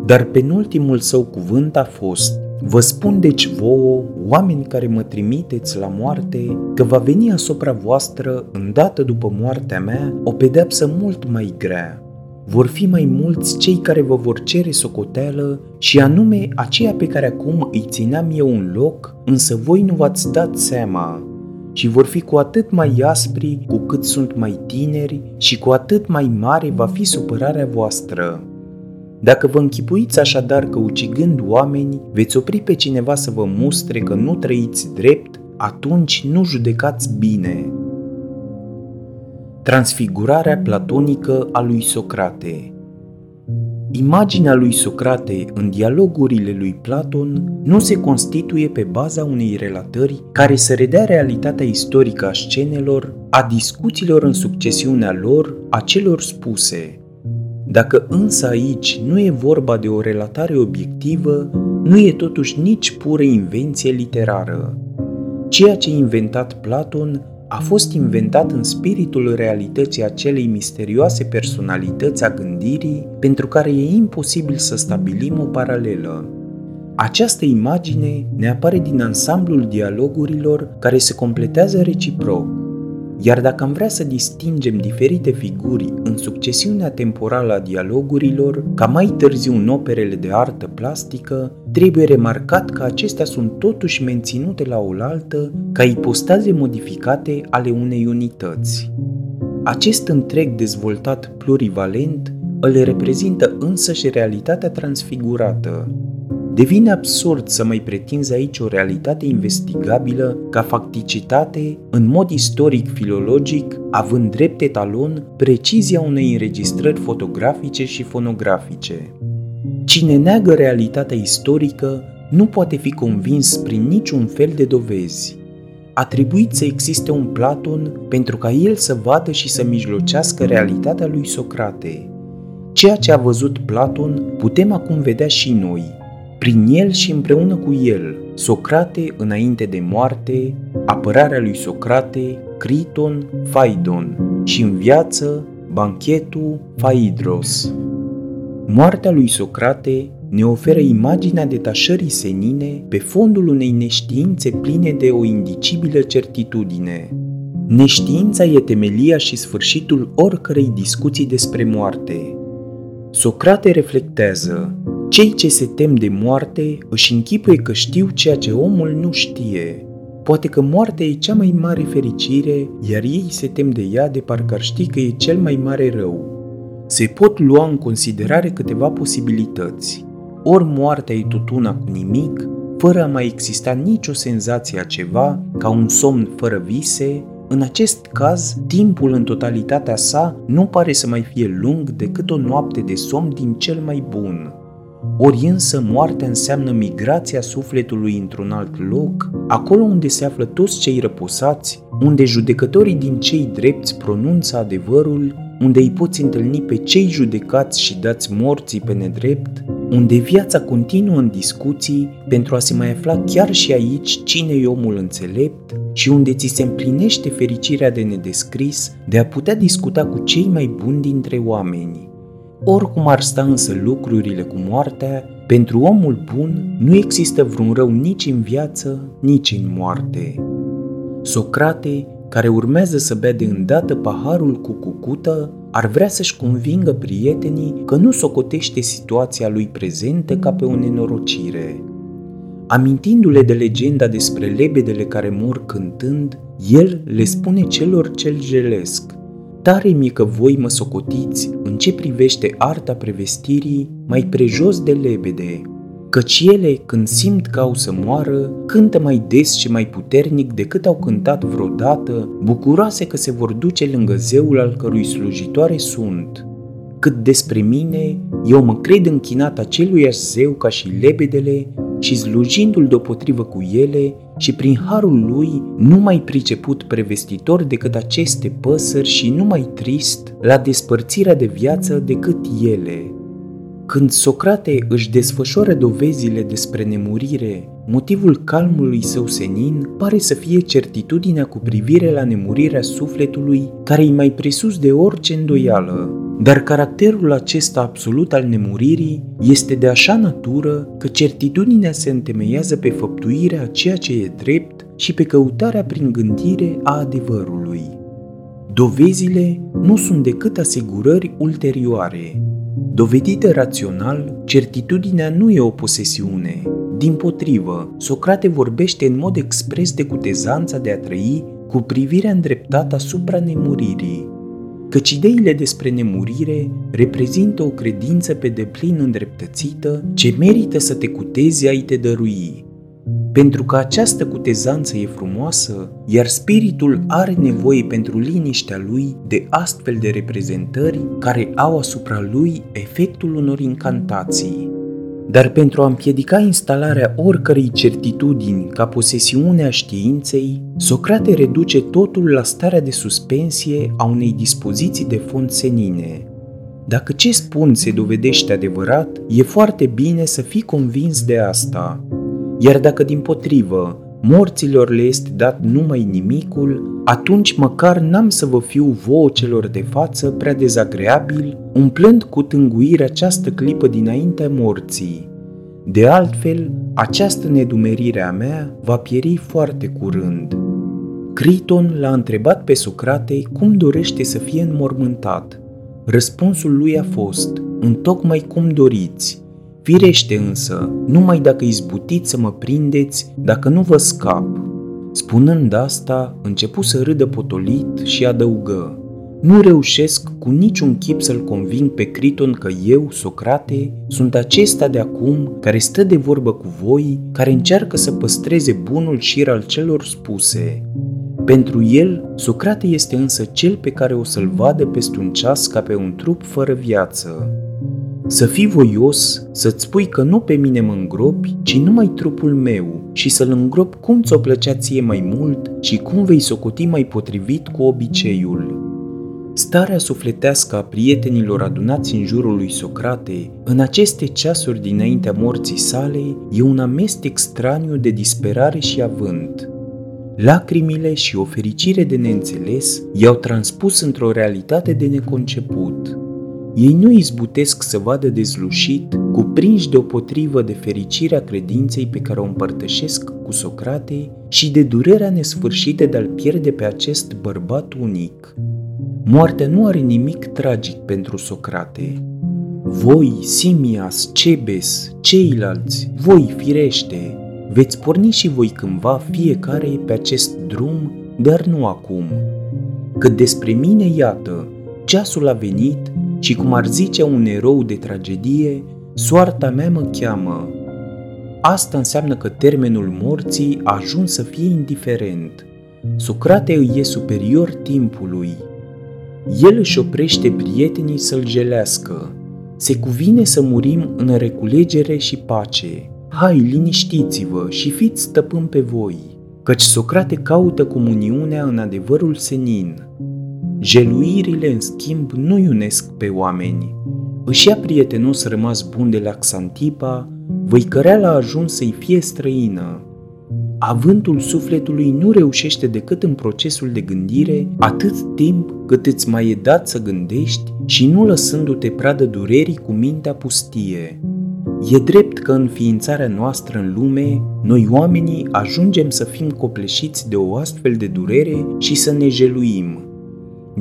Dar penultimul său cuvânt a fost, Vă spun deci vouă, oameni care mă trimiteți la moarte, că va veni asupra voastră, îndată după moartea mea, o pedeapsă mult mai grea. Vor fi mai mulți cei care vă vor cere socoteală și anume aceea pe care acum îi țineam eu un loc, însă voi nu v-ați dat seama, și vor fi cu atât mai aspri cu cât sunt mai tineri și cu atât mai mare va fi supărarea voastră. Dacă vă închipuiți așadar că ucigând oameni veți opri pe cineva să vă mustre că nu trăiți drept, atunci nu judecați bine. Transfigurarea platonică a lui Socrate Imaginea lui Socrate în dialogurile lui Platon nu se constituie pe baza unei relatări care să redea realitatea istorică a scenelor, a discuțiilor în succesiunea lor, a celor spuse. Dacă însă aici nu e vorba de o relatare obiectivă, nu e totuși nici pură invenție literară. Ceea ce a inventat Platon a fost inventat în spiritul realității acelei misterioase personalități a gândirii pentru care e imposibil să stabilim o paralelă. Această imagine ne apare din ansamblul dialogurilor care se completează reciproc. Iar dacă am vrea să distingem diferite figuri în succesiunea temporală a dialogurilor, ca mai târziu în operele de artă plastică, trebuie remarcat că acestea sunt totuși menținute la oaltă ca ipostaze modificate ale unei unități. Acest întreg dezvoltat plurivalent îl reprezintă însăși realitatea transfigurată, Devine absurd să mai pretinzi aici o realitate investigabilă ca facticitate, în mod istoric-filologic, având drept etalon precizia unei înregistrări fotografice și fonografice. Cine neagă realitatea istorică nu poate fi convins prin niciun fel de dovezi. A trebuit să existe un Platon pentru ca el să vadă și să mijlocească realitatea lui Socrate. Ceea ce a văzut Platon putem acum vedea și noi – prin el și împreună cu el, Socrate înainte de moarte, apărarea lui Socrate, Criton, Phaidon și în viață, banchetul Phaidros. Moartea lui Socrate ne oferă imaginea detașării senine pe fondul unei neștiințe pline de o indicibilă certitudine. Neștiința e temelia și sfârșitul oricărei discuții despre moarte. Socrate reflectează, cei ce se tem de moarte își închipuie că știu ceea ce omul nu știe. Poate că moartea e cea mai mare fericire, iar ei se tem de ea de parcă ar ști că e cel mai mare rău. Se pot lua în considerare câteva posibilități. Ori moartea e tot una cu nimic, fără a mai exista nicio senzație a ceva, ca un somn fără vise, în acest caz, timpul în totalitatea sa nu pare să mai fie lung decât o noapte de somn din cel mai bun. Ori însă moartea înseamnă migrația sufletului într-un alt loc, acolo unde se află toți cei răposați, unde judecătorii din cei drepți pronunță adevărul, unde îi poți întâlni pe cei judecați și dați morții pe nedrept, unde viața continuă în discuții pentru a se mai afla chiar și aici cine e omul înțelept și unde ți se împlinește fericirea de nedescris de a putea discuta cu cei mai buni dintre oameni. Oricum ar sta însă lucrurile cu moartea, pentru omul bun nu există vreun rău nici în viață, nici în moarte. Socrate, care urmează să bea de îndată paharul cu cucută, ar vrea să-și convingă prietenii că nu socotește situația lui prezentă ca pe o nenorocire. Amintindu-le de legenda despre lebedele care mor cântând, el le spune celor ce-l jelesc. Tare mi că voi mă socotiți în ce privește arta prevestirii mai prejos de lebede, căci ele, când simt că au să moară, cântă mai des și mai puternic decât au cântat vreodată, bucuroase că se vor duce lângă zeul al cărui slujitoare sunt. Cât despre mine, eu mă cred închinat aceluiași zeu ca și lebedele și slujindu-l deopotrivă cu ele și prin harul lui nu mai priceput prevestitor decât aceste păsări și nu mai trist la despărțirea de viață decât ele. Când Socrate își desfășoară dovezile despre nemurire, motivul calmului său senin pare să fie certitudinea cu privire la nemurirea sufletului care îi mai presus de orice îndoială. Dar caracterul acesta absolut al nemuririi este de așa natură că certitudinea se întemeiază pe făptuirea a ceea ce e drept și pe căutarea prin gândire a adevărului. Dovezile nu sunt decât asigurări ulterioare, Dovedite rațional, certitudinea nu e o posesiune. Din potrivă, Socrate vorbește în mod expres de cutezanța de a trăi cu privirea îndreptată asupra nemuririi, căci ideile despre nemurire reprezintă o credință pe deplin îndreptățită ce merită să te cutezi a te dărui, pentru că această cutezanță e frumoasă, iar spiritul are nevoie pentru liniștea lui de astfel de reprezentări care au asupra lui efectul unor incantații. Dar pentru a împiedica instalarea oricărei certitudini ca posesiunea științei, Socrate reduce totul la starea de suspensie a unei dispoziții de fond senine. Dacă ce spun se dovedește adevărat, e foarte bine să fii convins de asta, iar dacă din potrivă morților le este dat numai nimicul, atunci măcar n-am să vă fiu vouă celor de față prea dezagreabil, umplând cu tânguire această clipă dinaintea morții. De altfel, această nedumerire a mea va pieri foarte curând. Criton l-a întrebat pe Socrate cum dorește să fie înmormântat. Răspunsul lui a fost, întocmai cum doriți, Firește însă, numai dacă izbutiți să mă prindeți, dacă nu vă scap. Spunând asta, începu să râdă potolit și adăugă. Nu reușesc cu niciun chip să-l conving pe Criton că eu, Socrate, sunt acesta de acum care stă de vorbă cu voi, care încearcă să păstreze bunul șir al celor spuse. Pentru el, Socrate este însă cel pe care o să-l vadă peste un ceas ca pe un trup fără viață. Să fii voios, să-ți spui că nu pe mine mă îngropi, ci numai trupul meu și să-l îngrop cum ți-o plăcea ție mai mult și cum vei socoti mai potrivit cu obiceiul. Starea sufletească a prietenilor adunați în jurul lui Socrate, în aceste ceasuri dinaintea morții sale, e un amestec straniu de disperare și avânt. Lacrimile și o fericire de neînțeles i-au transpus într-o realitate de neconceput – ei nu izbutesc să vadă dezlușit, cuprinși deopotrivă de fericirea credinței pe care o împărtășesc cu Socrate și de durerea nesfârșită de a-l pierde pe acest bărbat unic. Moartea nu are nimic tragic pentru Socrate. Voi, Simias, Cebes, ceilalți, voi firește, veți porni și voi cândva fiecare pe acest drum, dar nu acum. Cât despre mine, iată, ceasul a venit și cum ar zice un erou de tragedie, soarta mea mă cheamă. Asta înseamnă că termenul morții a ajuns să fie indiferent. Socrate îi e superior timpului. El își oprește prietenii să-l gelească. Se cuvine să murim în reculegere și pace. Hai, liniștiți-vă și fiți stăpân pe voi, căci Socrate caută comuniunea în adevărul senin, Jeluirile, în schimb, nu iunesc pe oameni. își ia prietenos rămas bun de la Xantipa, văicăreala a ajuns să-i fie străină. Avântul sufletului nu reușește decât în procesul de gândire atât timp cât îți mai e dat să gândești și nu lăsându-te pradă durerii cu mintea pustie. E drept că în ființarea noastră în lume, noi oamenii ajungem să fim copleșiți de o astfel de durere și să ne jeluim.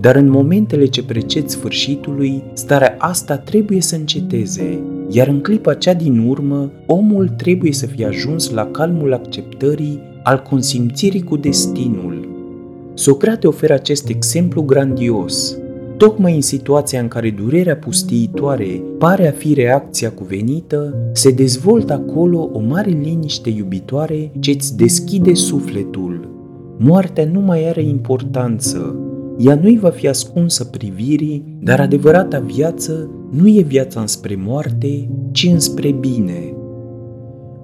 Dar în momentele ce preced sfârșitului, starea asta trebuie să înceteze, iar în clipa cea din urmă, omul trebuie să fie ajuns la calmul acceptării al consimțirii cu destinul. Socrate oferă acest exemplu grandios – Tocmai în situația în care durerea pustiitoare pare a fi reacția cuvenită, se dezvoltă acolo o mare liniște iubitoare ce îți deschide sufletul. Moartea nu mai are importanță, ea nu-i va fi ascunsă privirii, dar adevărata viață nu e viața înspre moarte, ci înspre bine.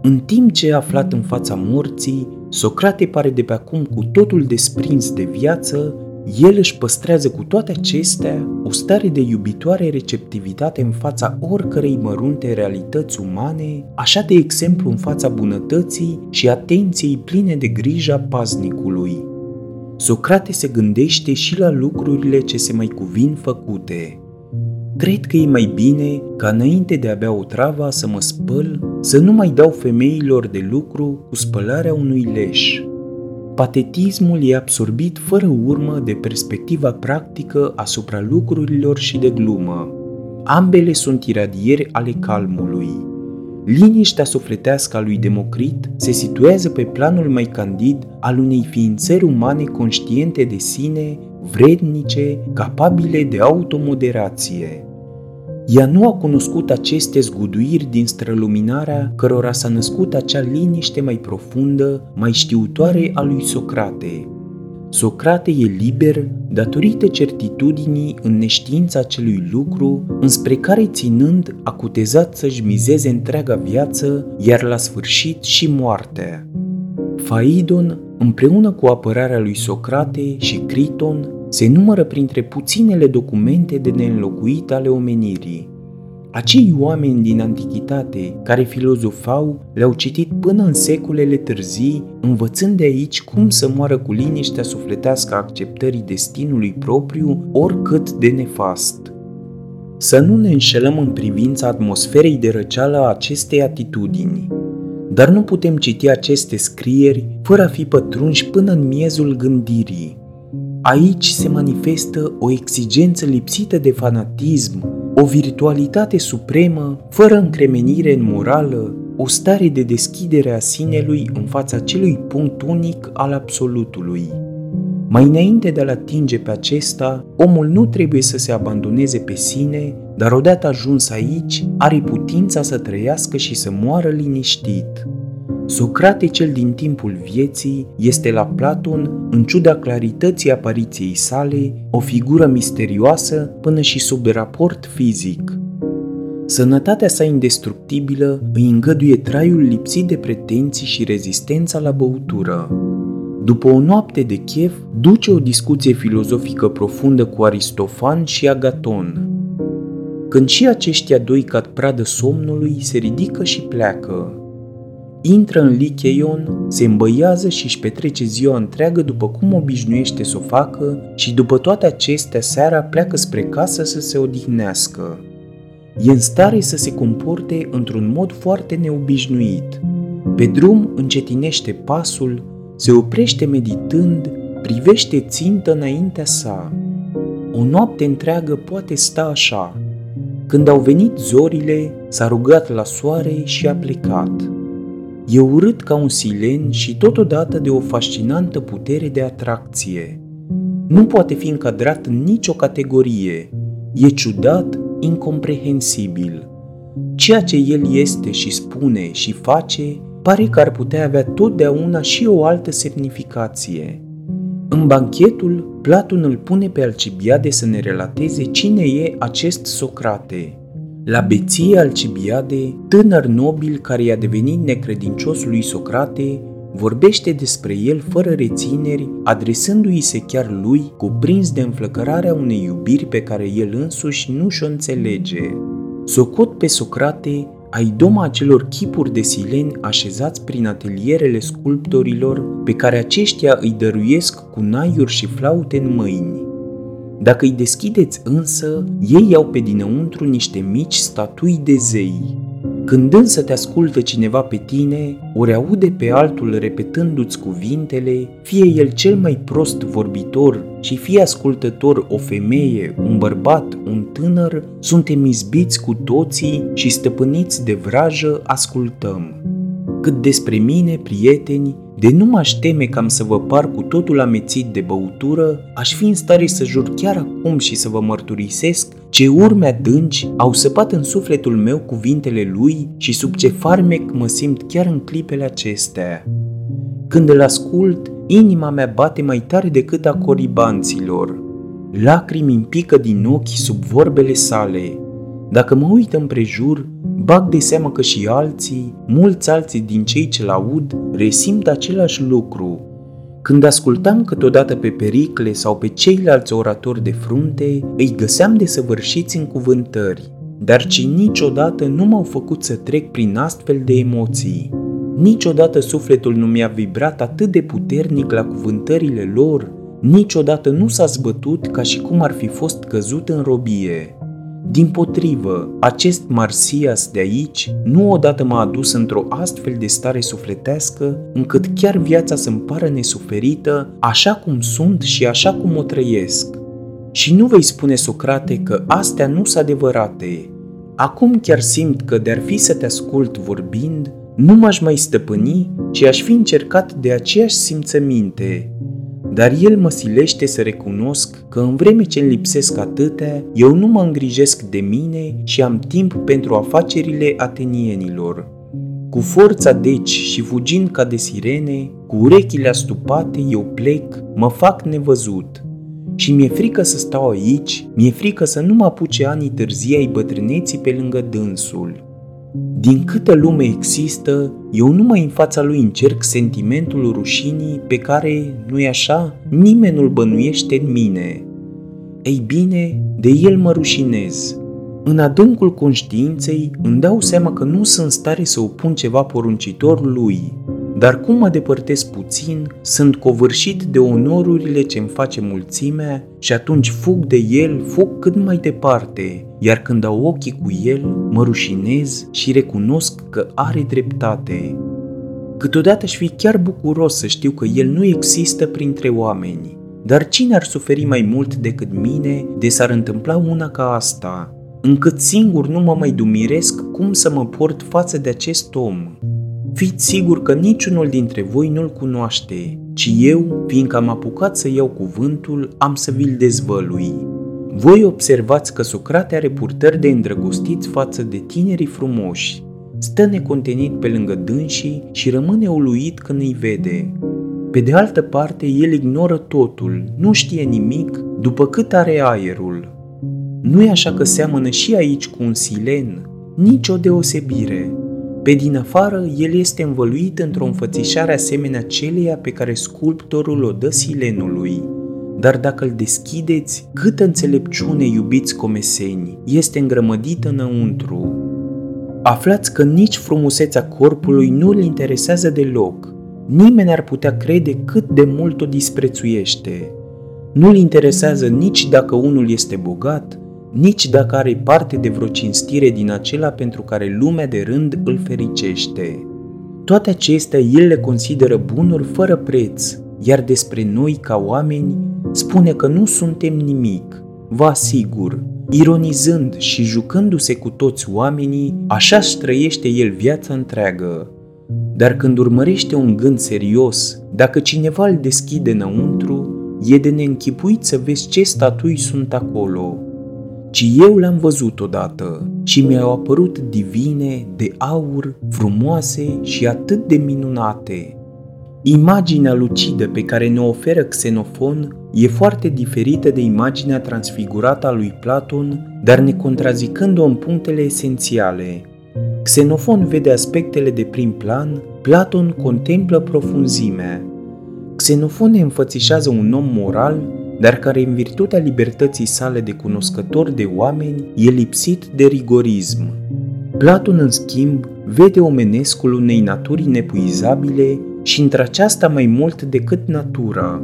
În timp ce e aflat în fața morții, Socrate pare de pe acum cu totul desprins de viață el își păstrează cu toate acestea o stare de iubitoare receptivitate în fața oricărei mărunte realități umane, așa de exemplu în fața bunătății și atenției pline de grija paznicului. Socrate se gândește și la lucrurile ce se mai cuvin făcute. Cred că e mai bine ca înainte de a bea o travă să mă spăl, să nu mai dau femeilor de lucru cu spălarea unui leș, patetismul e absorbit fără urmă de perspectiva practică asupra lucrurilor și de glumă. Ambele sunt iradieri ale calmului. Liniștea sufletească a lui Democrit se situează pe planul mai candid al unei ființări umane conștiente de sine, vrednice, capabile de automoderație. Ea nu a cunoscut aceste zguduiri din străluminarea cărora s-a născut acea liniște mai profundă, mai știutoare a lui Socrate. Socrate e liber datorită certitudinii în neștiința acelui lucru înspre care ținând a cutezat să-și mizeze întreaga viață, iar la sfârșit și moartea. Faidon, împreună cu apărarea lui Socrate și Criton, se numără printre puținele documente de neînlocuit ale omenirii. Acei oameni din antichitate care filozofau le-au citit până în secolele târzii, învățând de aici cum să moară cu liniștea sufletească a acceptării destinului propriu, oricât de nefast. Să nu ne înșelăm în privința atmosferei de răceală a acestei atitudini, dar nu putem citi aceste scrieri fără a fi pătrunși până în miezul gândirii. Aici se manifestă o exigență lipsită de fanatism, o virtualitate supremă, fără încremenire în morală, o stare de deschidere a sinelui în fața acelui punct unic al absolutului. Mai înainte de a-l atinge pe acesta, omul nu trebuie să se abandoneze pe sine, dar odată ajuns aici, are putința să trăiască și să moară liniștit. Socrate cel din timpul vieții este la Platon, în ciuda clarității apariției sale, o figură misterioasă până și sub raport fizic. Sănătatea sa indestructibilă îi îngăduie traiul lipsit de pretenții și rezistența la băutură. După o noapte de chef, duce o discuție filozofică profundă cu Aristofan și Agaton. Când și aceștia doi cad pradă somnului, se ridică și pleacă. Intră în Licheion, se îmbăiază și își petrece ziua întreagă după cum obișnuiește să o facă și după toate acestea seara pleacă spre casă să se odihnească. E în stare să se comporte într-un mod foarte neobișnuit. Pe drum încetinește pasul, se oprește meditând, privește țintă înaintea sa. O noapte întreagă poate sta așa. Când au venit zorile, s-a rugat la soare și a plecat. E urât ca un silen și totodată de o fascinantă putere de atracție. Nu poate fi încadrat în nicio categorie. E ciudat, incomprehensibil. Ceea ce el este și spune și face pare că ar putea avea totdeauna și o altă semnificație. În banchetul, Platon îl pune pe Alcibiade să ne relateze cine e acest Socrate – la beție Alcibiade, tânăr nobil care i-a devenit necredincios lui Socrate, vorbește despre el fără rețineri, adresându-i se chiar lui, cuprins de înflăcărarea unei iubiri pe care el însuși nu și-o înțelege. Socot pe Socrate ai doma acelor chipuri de sileni așezați prin atelierele sculptorilor pe care aceștia îi dăruiesc cu naiuri și flaute în mâini. Dacă îi deschideți însă, ei au pe dinăuntru niște mici statui de zei. Când însă te ascultă cineva pe tine, ori aude pe altul repetându-ți cuvintele, fie el cel mai prost vorbitor și fie ascultător o femeie, un bărbat, un tânăr, suntem izbiți cu toții și stăpâniți de vrajă ascultăm. Cât despre mine, prieteni, de nu m-aș teme cam să vă par cu totul amețit de băutură, aș fi în stare să jur chiar acum și să vă mărturisesc ce urme adânci au săpat în sufletul meu cuvintele lui și sub ce farmec mă simt chiar în clipele acestea. Când îl ascult, inima mea bate mai tare decât a coribanților. Lacrimi îmi pică din ochi sub vorbele sale. Dacă mă uit împrejur, bag de seamă că și alții, mulți alții din cei ce-l aud, resimt același lucru. Când ascultam câteodată pe Pericle sau pe ceilalți oratori de frunte, îi găseam de săvârșiți în cuvântări, dar ci niciodată nu m-au făcut să trec prin astfel de emoții. Niciodată sufletul nu mi-a vibrat atât de puternic la cuvântările lor, niciodată nu s-a zbătut ca și cum ar fi fost căzut în robie. Din potrivă, acest Marsias de aici nu odată m-a adus într-o astfel de stare sufletească încât chiar viața să-mi pară nesuferită așa cum sunt și așa cum o trăiesc. Și nu vei spune, Socrate, că astea nu sunt adevărate. Acum chiar simt că de-ar fi să te ascult vorbind, nu m-aș mai stăpâni, ci aș fi încercat de aceeași simțăminte, dar el mă silește să recunosc că în vreme ce îmi lipsesc atâtea, eu nu mă îngrijesc de mine și am timp pentru afacerile atenienilor. Cu forța deci și fugind ca de sirene, cu urechile astupate, eu plec, mă fac nevăzut. Și mi-e frică să stau aici, mi-e frică să nu mă apuce anii târzii ai bătrâneții pe lângă dânsul. Din câtă lume există, eu numai în fața lui încerc sentimentul rușinii pe care, nu-i așa, nimeni nu-l bănuiește în mine. Ei bine, de el mă rușinez. În adâncul conștiinței îmi dau seama că nu sunt stare să opun ceva poruncitor lui, dar cum mă depărtez puțin, sunt covârșit de onorurile ce îmi face mulțimea și atunci fug de el, fug cât mai departe, iar când au ochii cu el, mă rușinez și recunosc că are dreptate. Câteodată aș fi chiar bucuros să știu că el nu există printre oameni, dar cine ar suferi mai mult decât mine de s-ar întâmpla una ca asta, încât singur nu mă mai dumiresc cum să mă port față de acest om, Fiți sigur că niciunul dintre voi nu-l cunoaște, ci eu, fiindcă am apucat să iau cuvântul, am să vi-l dezvălui. Voi observați că Socrate are purtări de îndrăgostiți față de tinerii frumoși. Stă necontenit pe lângă dânsii și rămâne uluit când îi vede. Pe de altă parte, el ignoră totul, nu știe nimic, după cât are aerul. Nu e așa că seamănă și aici cu un silen, nici o deosebire. Pe din afară, el este învăluit într-o înfățișare asemenea celeia pe care sculptorul o dă silenului. Dar dacă îl deschideți, câtă înțelepciune, iubiți comeseni, este îngrămădită înăuntru. Aflați că nici frumusețea corpului nu îl interesează deloc. Nimeni ar putea crede cât de mult o disprețuiește. Nu-l interesează nici dacă unul este bogat, nici dacă are parte de vreo cinstire din acela pentru care lumea de rând îl fericește. Toate acestea el le consideră bunuri fără preț, iar despre noi ca oameni spune că nu suntem nimic. Vă asigur, ironizând și jucându-se cu toți oamenii, așa își trăiește el viața întreagă. Dar când urmărește un gând serios, dacă cineva îl deschide înăuntru, e de neînchipuit să vezi ce statui sunt acolo – ci eu le-am văzut odată și mi-au apărut divine, de aur, frumoase și atât de minunate. Imaginea lucidă pe care ne oferă Xenofon e foarte diferită de imaginea transfigurată a lui Platon, dar ne contrazicând-o în punctele esențiale. Xenofon vede aspectele de prim plan, Platon contemplă profunzimea. Xenofon ne înfățișează un om moral dar care în virtutea libertății sale de cunoscător de oameni e lipsit de rigorism. Platon, în schimb, vede omenescul unei naturi nepuizabile și într-aceasta mai mult decât natura,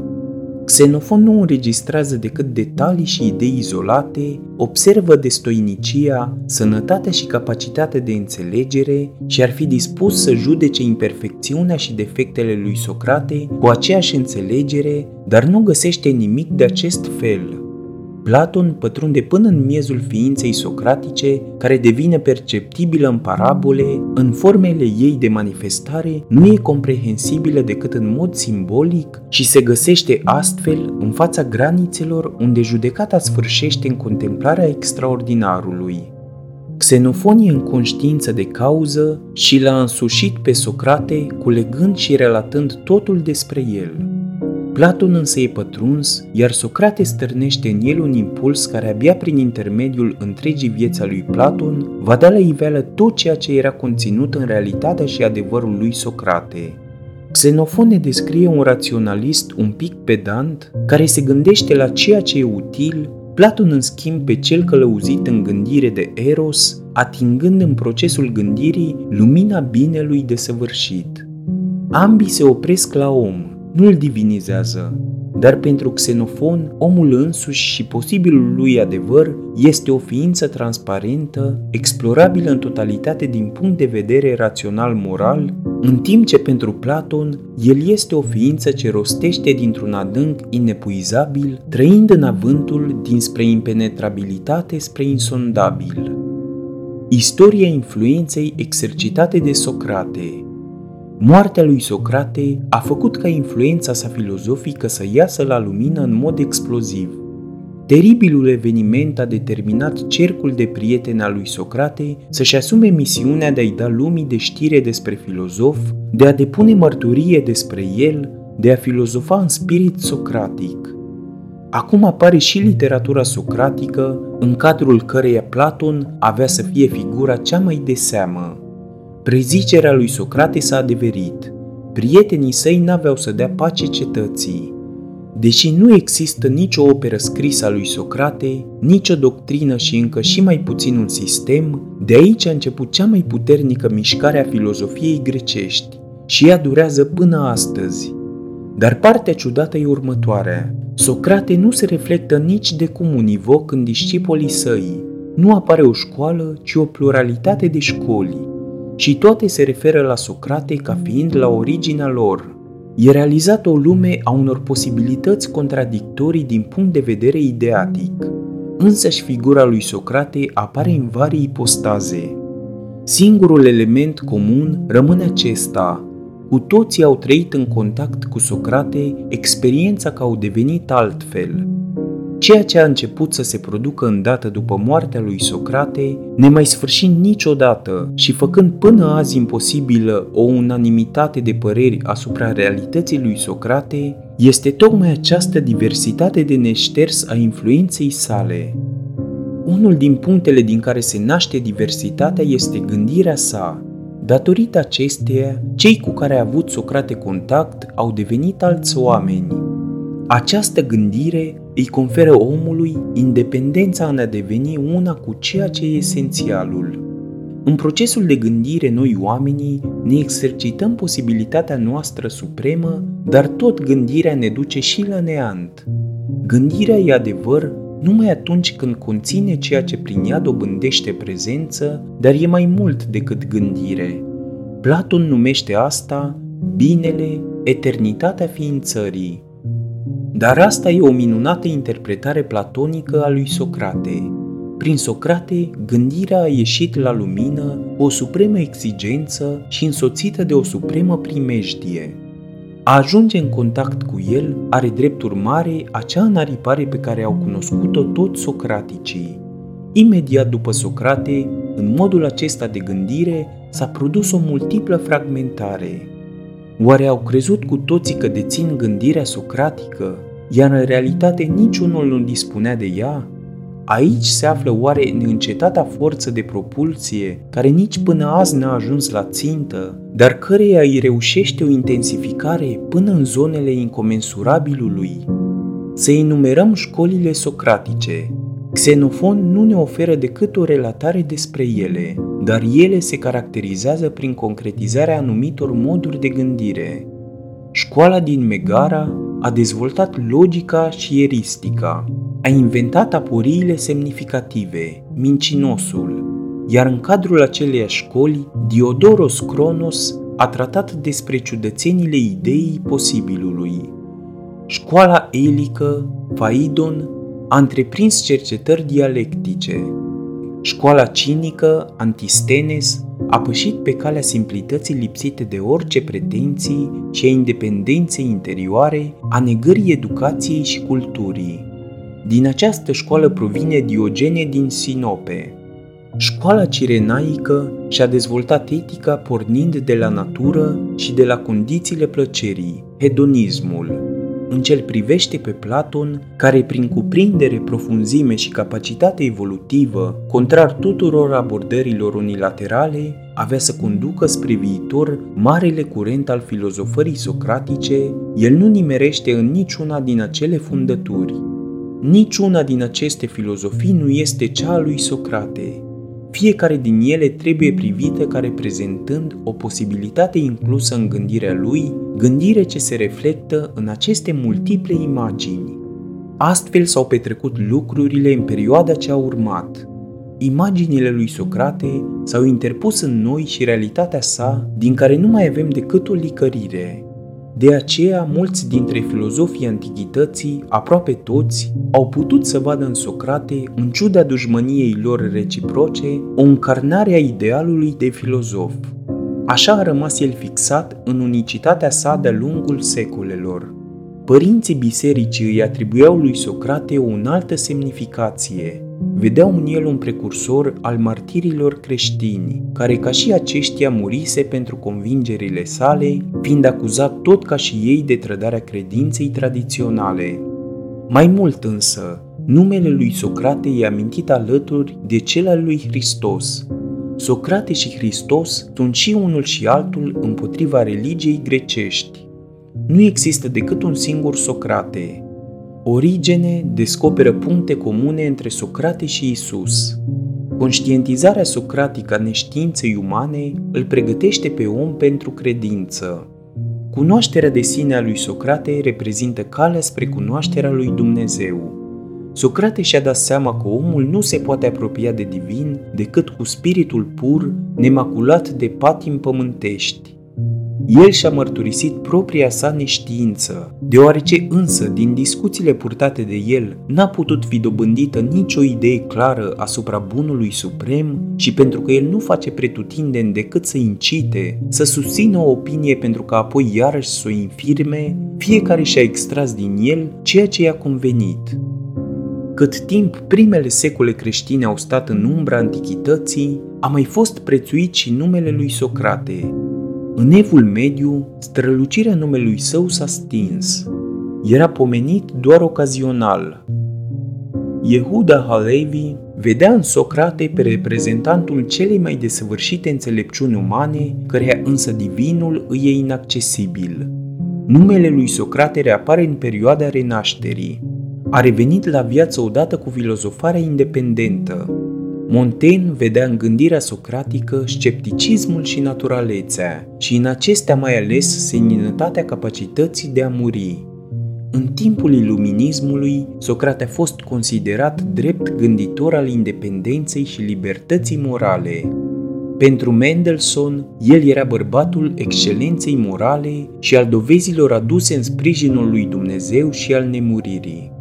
Xenofon nu înregistrează decât detalii și idei izolate, observă destoinicia, sănătatea și capacitatea de înțelegere și ar fi dispus să judece imperfecțiunea și defectele lui Socrate cu aceeași înțelegere, dar nu găsește nimic de acest fel. Platon pătrunde până în miezul ființei socratice, care devine perceptibilă în parabole, în formele ei de manifestare, nu e comprehensibilă decât în mod simbolic și se găsește astfel în fața granițelor unde judecata sfârșește în contemplarea extraordinarului. Xenofon e în conștiință de cauză și l-a însușit pe Socrate, culegând și relatând totul despre el. Platon însă e pătruns, iar Socrate stârnește în el un impuls care abia prin intermediul întregii vieți a lui Platon va da la iveală tot ceea ce era conținut în realitatea și adevărul lui Socrate. Xenofon ne descrie un raționalist un pic pedant, care se gândește la ceea ce e util, Platon în schimb pe cel călăuzit în gândire de Eros, atingând în procesul gândirii lumina binelui desăvârșit. Ambii se opresc la om, nu îl divinizează, dar pentru Xenofon, omul însuși și posibilul lui adevăr este o ființă transparentă, explorabilă în totalitate din punct de vedere rațional-moral, în timp ce pentru Platon, el este o ființă ce rostește dintr-un adânc inepuizabil, trăind în avântul dinspre impenetrabilitate spre insondabil. Istoria influenței exercitate de Socrate Moartea lui Socrate a făcut ca influența sa filozofică să iasă la lumină în mod exploziv. Teribilul eveniment a determinat cercul de prieteni al lui Socrate să-și asume misiunea de a-i da lumii de știre despre filozof, de a depune mărturie despre el, de a filozofa în spirit socratic. Acum apare și literatura socratică, în cadrul căreia Platon avea să fie figura cea mai de seamă. Prezicerea lui Socrate s-a adeverit. Prietenii săi n-aveau să dea pace cetății. Deși nu există nicio operă scrisă a lui Socrate, nicio doctrină și încă și mai puțin un sistem, de aici a început cea mai puternică mișcare a filozofiei grecești și ea durează până astăzi. Dar partea ciudată e următoarea. Socrate nu se reflectă nici de cum univoc în discipolii săi. Nu apare o școală, ci o pluralitate de școli și toate se referă la Socrate ca fiind la originea lor. E realizată o lume a unor posibilități contradictorii din punct de vedere ideatic. Însăși figura lui Socrate apare în varii ipostaze. Singurul element comun rămâne acesta. Cu toții au trăit în contact cu Socrate experiența că au devenit altfel, Ceea ce a început să se producă îndată după moartea lui Socrate, nemai sfârșind niciodată și făcând până azi imposibilă o unanimitate de păreri asupra realității lui Socrate, este tocmai această diversitate de neșters a influenței sale. Unul din punctele din care se naște diversitatea este gândirea sa. Datorită acesteia, cei cu care a avut Socrate contact au devenit alți oameni. Această gândire îi conferă omului independența în a deveni una cu ceea ce e esențialul. În procesul de gândire, noi oamenii ne exercităm posibilitatea noastră supremă, dar tot gândirea ne duce și la neant. Gândirea e adevăr numai atunci când conține ceea ce prin ea dobândește prezență, dar e mai mult decât gândire. Platon numește asta binele, eternitatea ființării. Dar asta e o minunată interpretare platonică a lui Socrate. Prin Socrate, gândirea a ieșit la lumină cu o supremă exigență și însoțită de o supremă primejdie. A ajunge în contact cu el are drept urmare acea înaripare pe care au cunoscut-o toți socraticii. Imediat după Socrate, în modul acesta de gândire, s-a produs o multiplă fragmentare – Oare au crezut cu toții că dețin gândirea socratică, iar în realitate niciunul nu dispunea de ea? Aici se află oare neîncetata forță de propulsie, care nici până azi n-a ajuns la țintă, dar căreia îi reușește o intensificare până în zonele incomensurabilului? Să enumerăm școlile socratice. Xenofon nu ne oferă decât o relatare despre ele, dar ele se caracterizează prin concretizarea anumitor moduri de gândire. Școala din Megara a dezvoltat logica și eristica, a inventat aporiile semnificative, mincinosul, iar în cadrul aceleiași școli, Diodoros Cronos a tratat despre ciudățenile ideii posibilului. Școala elică, Faidon, a întreprins cercetări dialectice. Școala cinică, Antistenes, a pășit pe calea simplității lipsite de orice pretenții și a independenței interioare, a negării educației și culturii. Din această școală provine Diogene din Sinope. Școala cirenaică și-a dezvoltat etica pornind de la natură și de la condițiile plăcerii, hedonismul, în cel privește pe Platon, care prin cuprindere, profunzime și capacitate evolutivă, contrar tuturor abordărilor unilaterale, avea să conducă spre viitor marele curent al filozofării socratice, el nu nimerește în niciuna din acele fundături. Niciuna din aceste filozofii nu este cea a lui Socrate, fiecare din ele trebuie privită ca reprezentând o posibilitate inclusă în gândirea lui, gândire ce se reflectă în aceste multiple imagini. Astfel s-au petrecut lucrurile în perioada ce a urmat. Imaginile lui Socrate s-au interpus în noi și realitatea sa, din care nu mai avem decât o licărire, de aceea, mulți dintre filozofii antichității, aproape toți, au putut să vadă în Socrate, în ciuda dușmăniei lor reciproce, o încarnare a idealului de filozof. Așa a rămas el fixat în unicitatea sa de-a lungul secolelor. Părinții bisericii îi atribuiau lui Socrate o înaltă semnificație, vedeau în el un precursor al martirilor creștini, care ca și aceștia murise pentru convingerile sale, fiind acuzat tot ca și ei de trădarea credinței tradiționale. Mai mult însă, numele lui Socrate e amintit alături de cel al lui Hristos. Socrate și Hristos sunt și unul și altul împotriva religiei grecești. Nu există decât un singur Socrate, Origene descoperă puncte comune între Socrate și Isus. Conștientizarea socratică a neștiinței umane îl pregătește pe om pentru credință. Cunoașterea de sine a lui Socrate reprezintă calea spre cunoașterea lui Dumnezeu. Socrate și-a dat seama că omul nu se poate apropia de divin decât cu spiritul pur, nemaculat de patim pământești. El și-a mărturisit propria sa neștiință, deoarece însă din discuțiile purtate de el n-a putut fi dobândită nicio idee clară asupra bunului suprem și pentru că el nu face pretutindeni decât să incite, să susțină o opinie pentru că apoi iarăși să o infirme, fiecare și-a extras din el ceea ce i-a convenit. Cât timp primele secole creștine au stat în umbra antichității, a mai fost prețuit și numele lui Socrate, în evul mediu, strălucirea numelui său s-a stins. Era pomenit doar ocazional. Yehuda Halevi vedea în Socrate pe reprezentantul celei mai desăvârșite înțelepciuni umane, căreia însă divinul îi e inaccesibil. Numele lui Socrate reapare în perioada renașterii. A revenit la viață odată cu filozofarea independentă, Montaigne vedea în gândirea socratică scepticismul și naturalețea și în acestea mai ales seninătatea capacității de a muri. În timpul iluminismului, Socrate a fost considerat drept gânditor al independenței și libertății morale. Pentru Mendelssohn, el era bărbatul excelenței morale și al dovezilor aduse în sprijinul lui Dumnezeu și al nemuririi.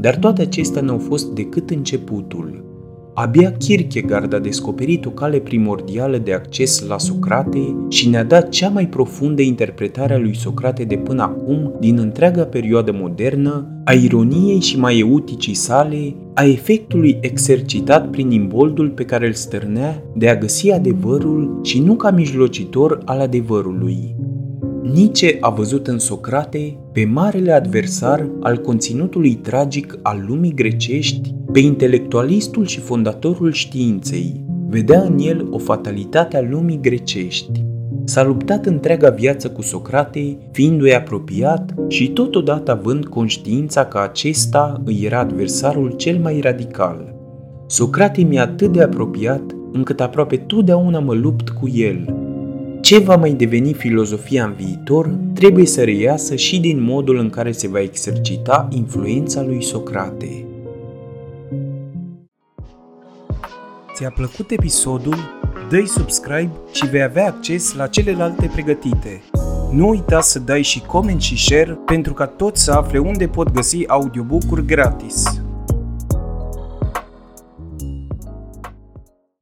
Dar toate acestea n-au fost decât începutul. Abia Kierkegaard a descoperit o cale primordială de acces la Socrate și ne-a dat cea mai profundă interpretare a lui Socrate de până acum din întreaga perioadă modernă, a ironiei și maieuticii sale, a efectului exercitat prin imboldul pe care îl stârnea de a găsi adevărul și nu ca mijlocitor al adevărului. Nietzsche a văzut în Socrate pe marele adversar al conținutului tragic al lumii grecești, pe intelectualistul și fondatorul științei. Vedea în el o fatalitate a lumii grecești. S-a luptat întreaga viață cu Socrate, fiindu-i apropiat și totodată având conștiința că acesta îi era adversarul cel mai radical. Socrate mi-e atât de apropiat încât aproape totdeauna mă lupt cu el. Ce va mai deveni filozofia în viitor trebuie să reiasă și din modul în care se va exercita influența lui Socrate. Ți-a plăcut episodul? Dă-i subscribe și vei avea acces la celelalte pregătite. Nu uita să dai și coment și share pentru ca toți să afle unde pot găsi audiobook-uri gratis.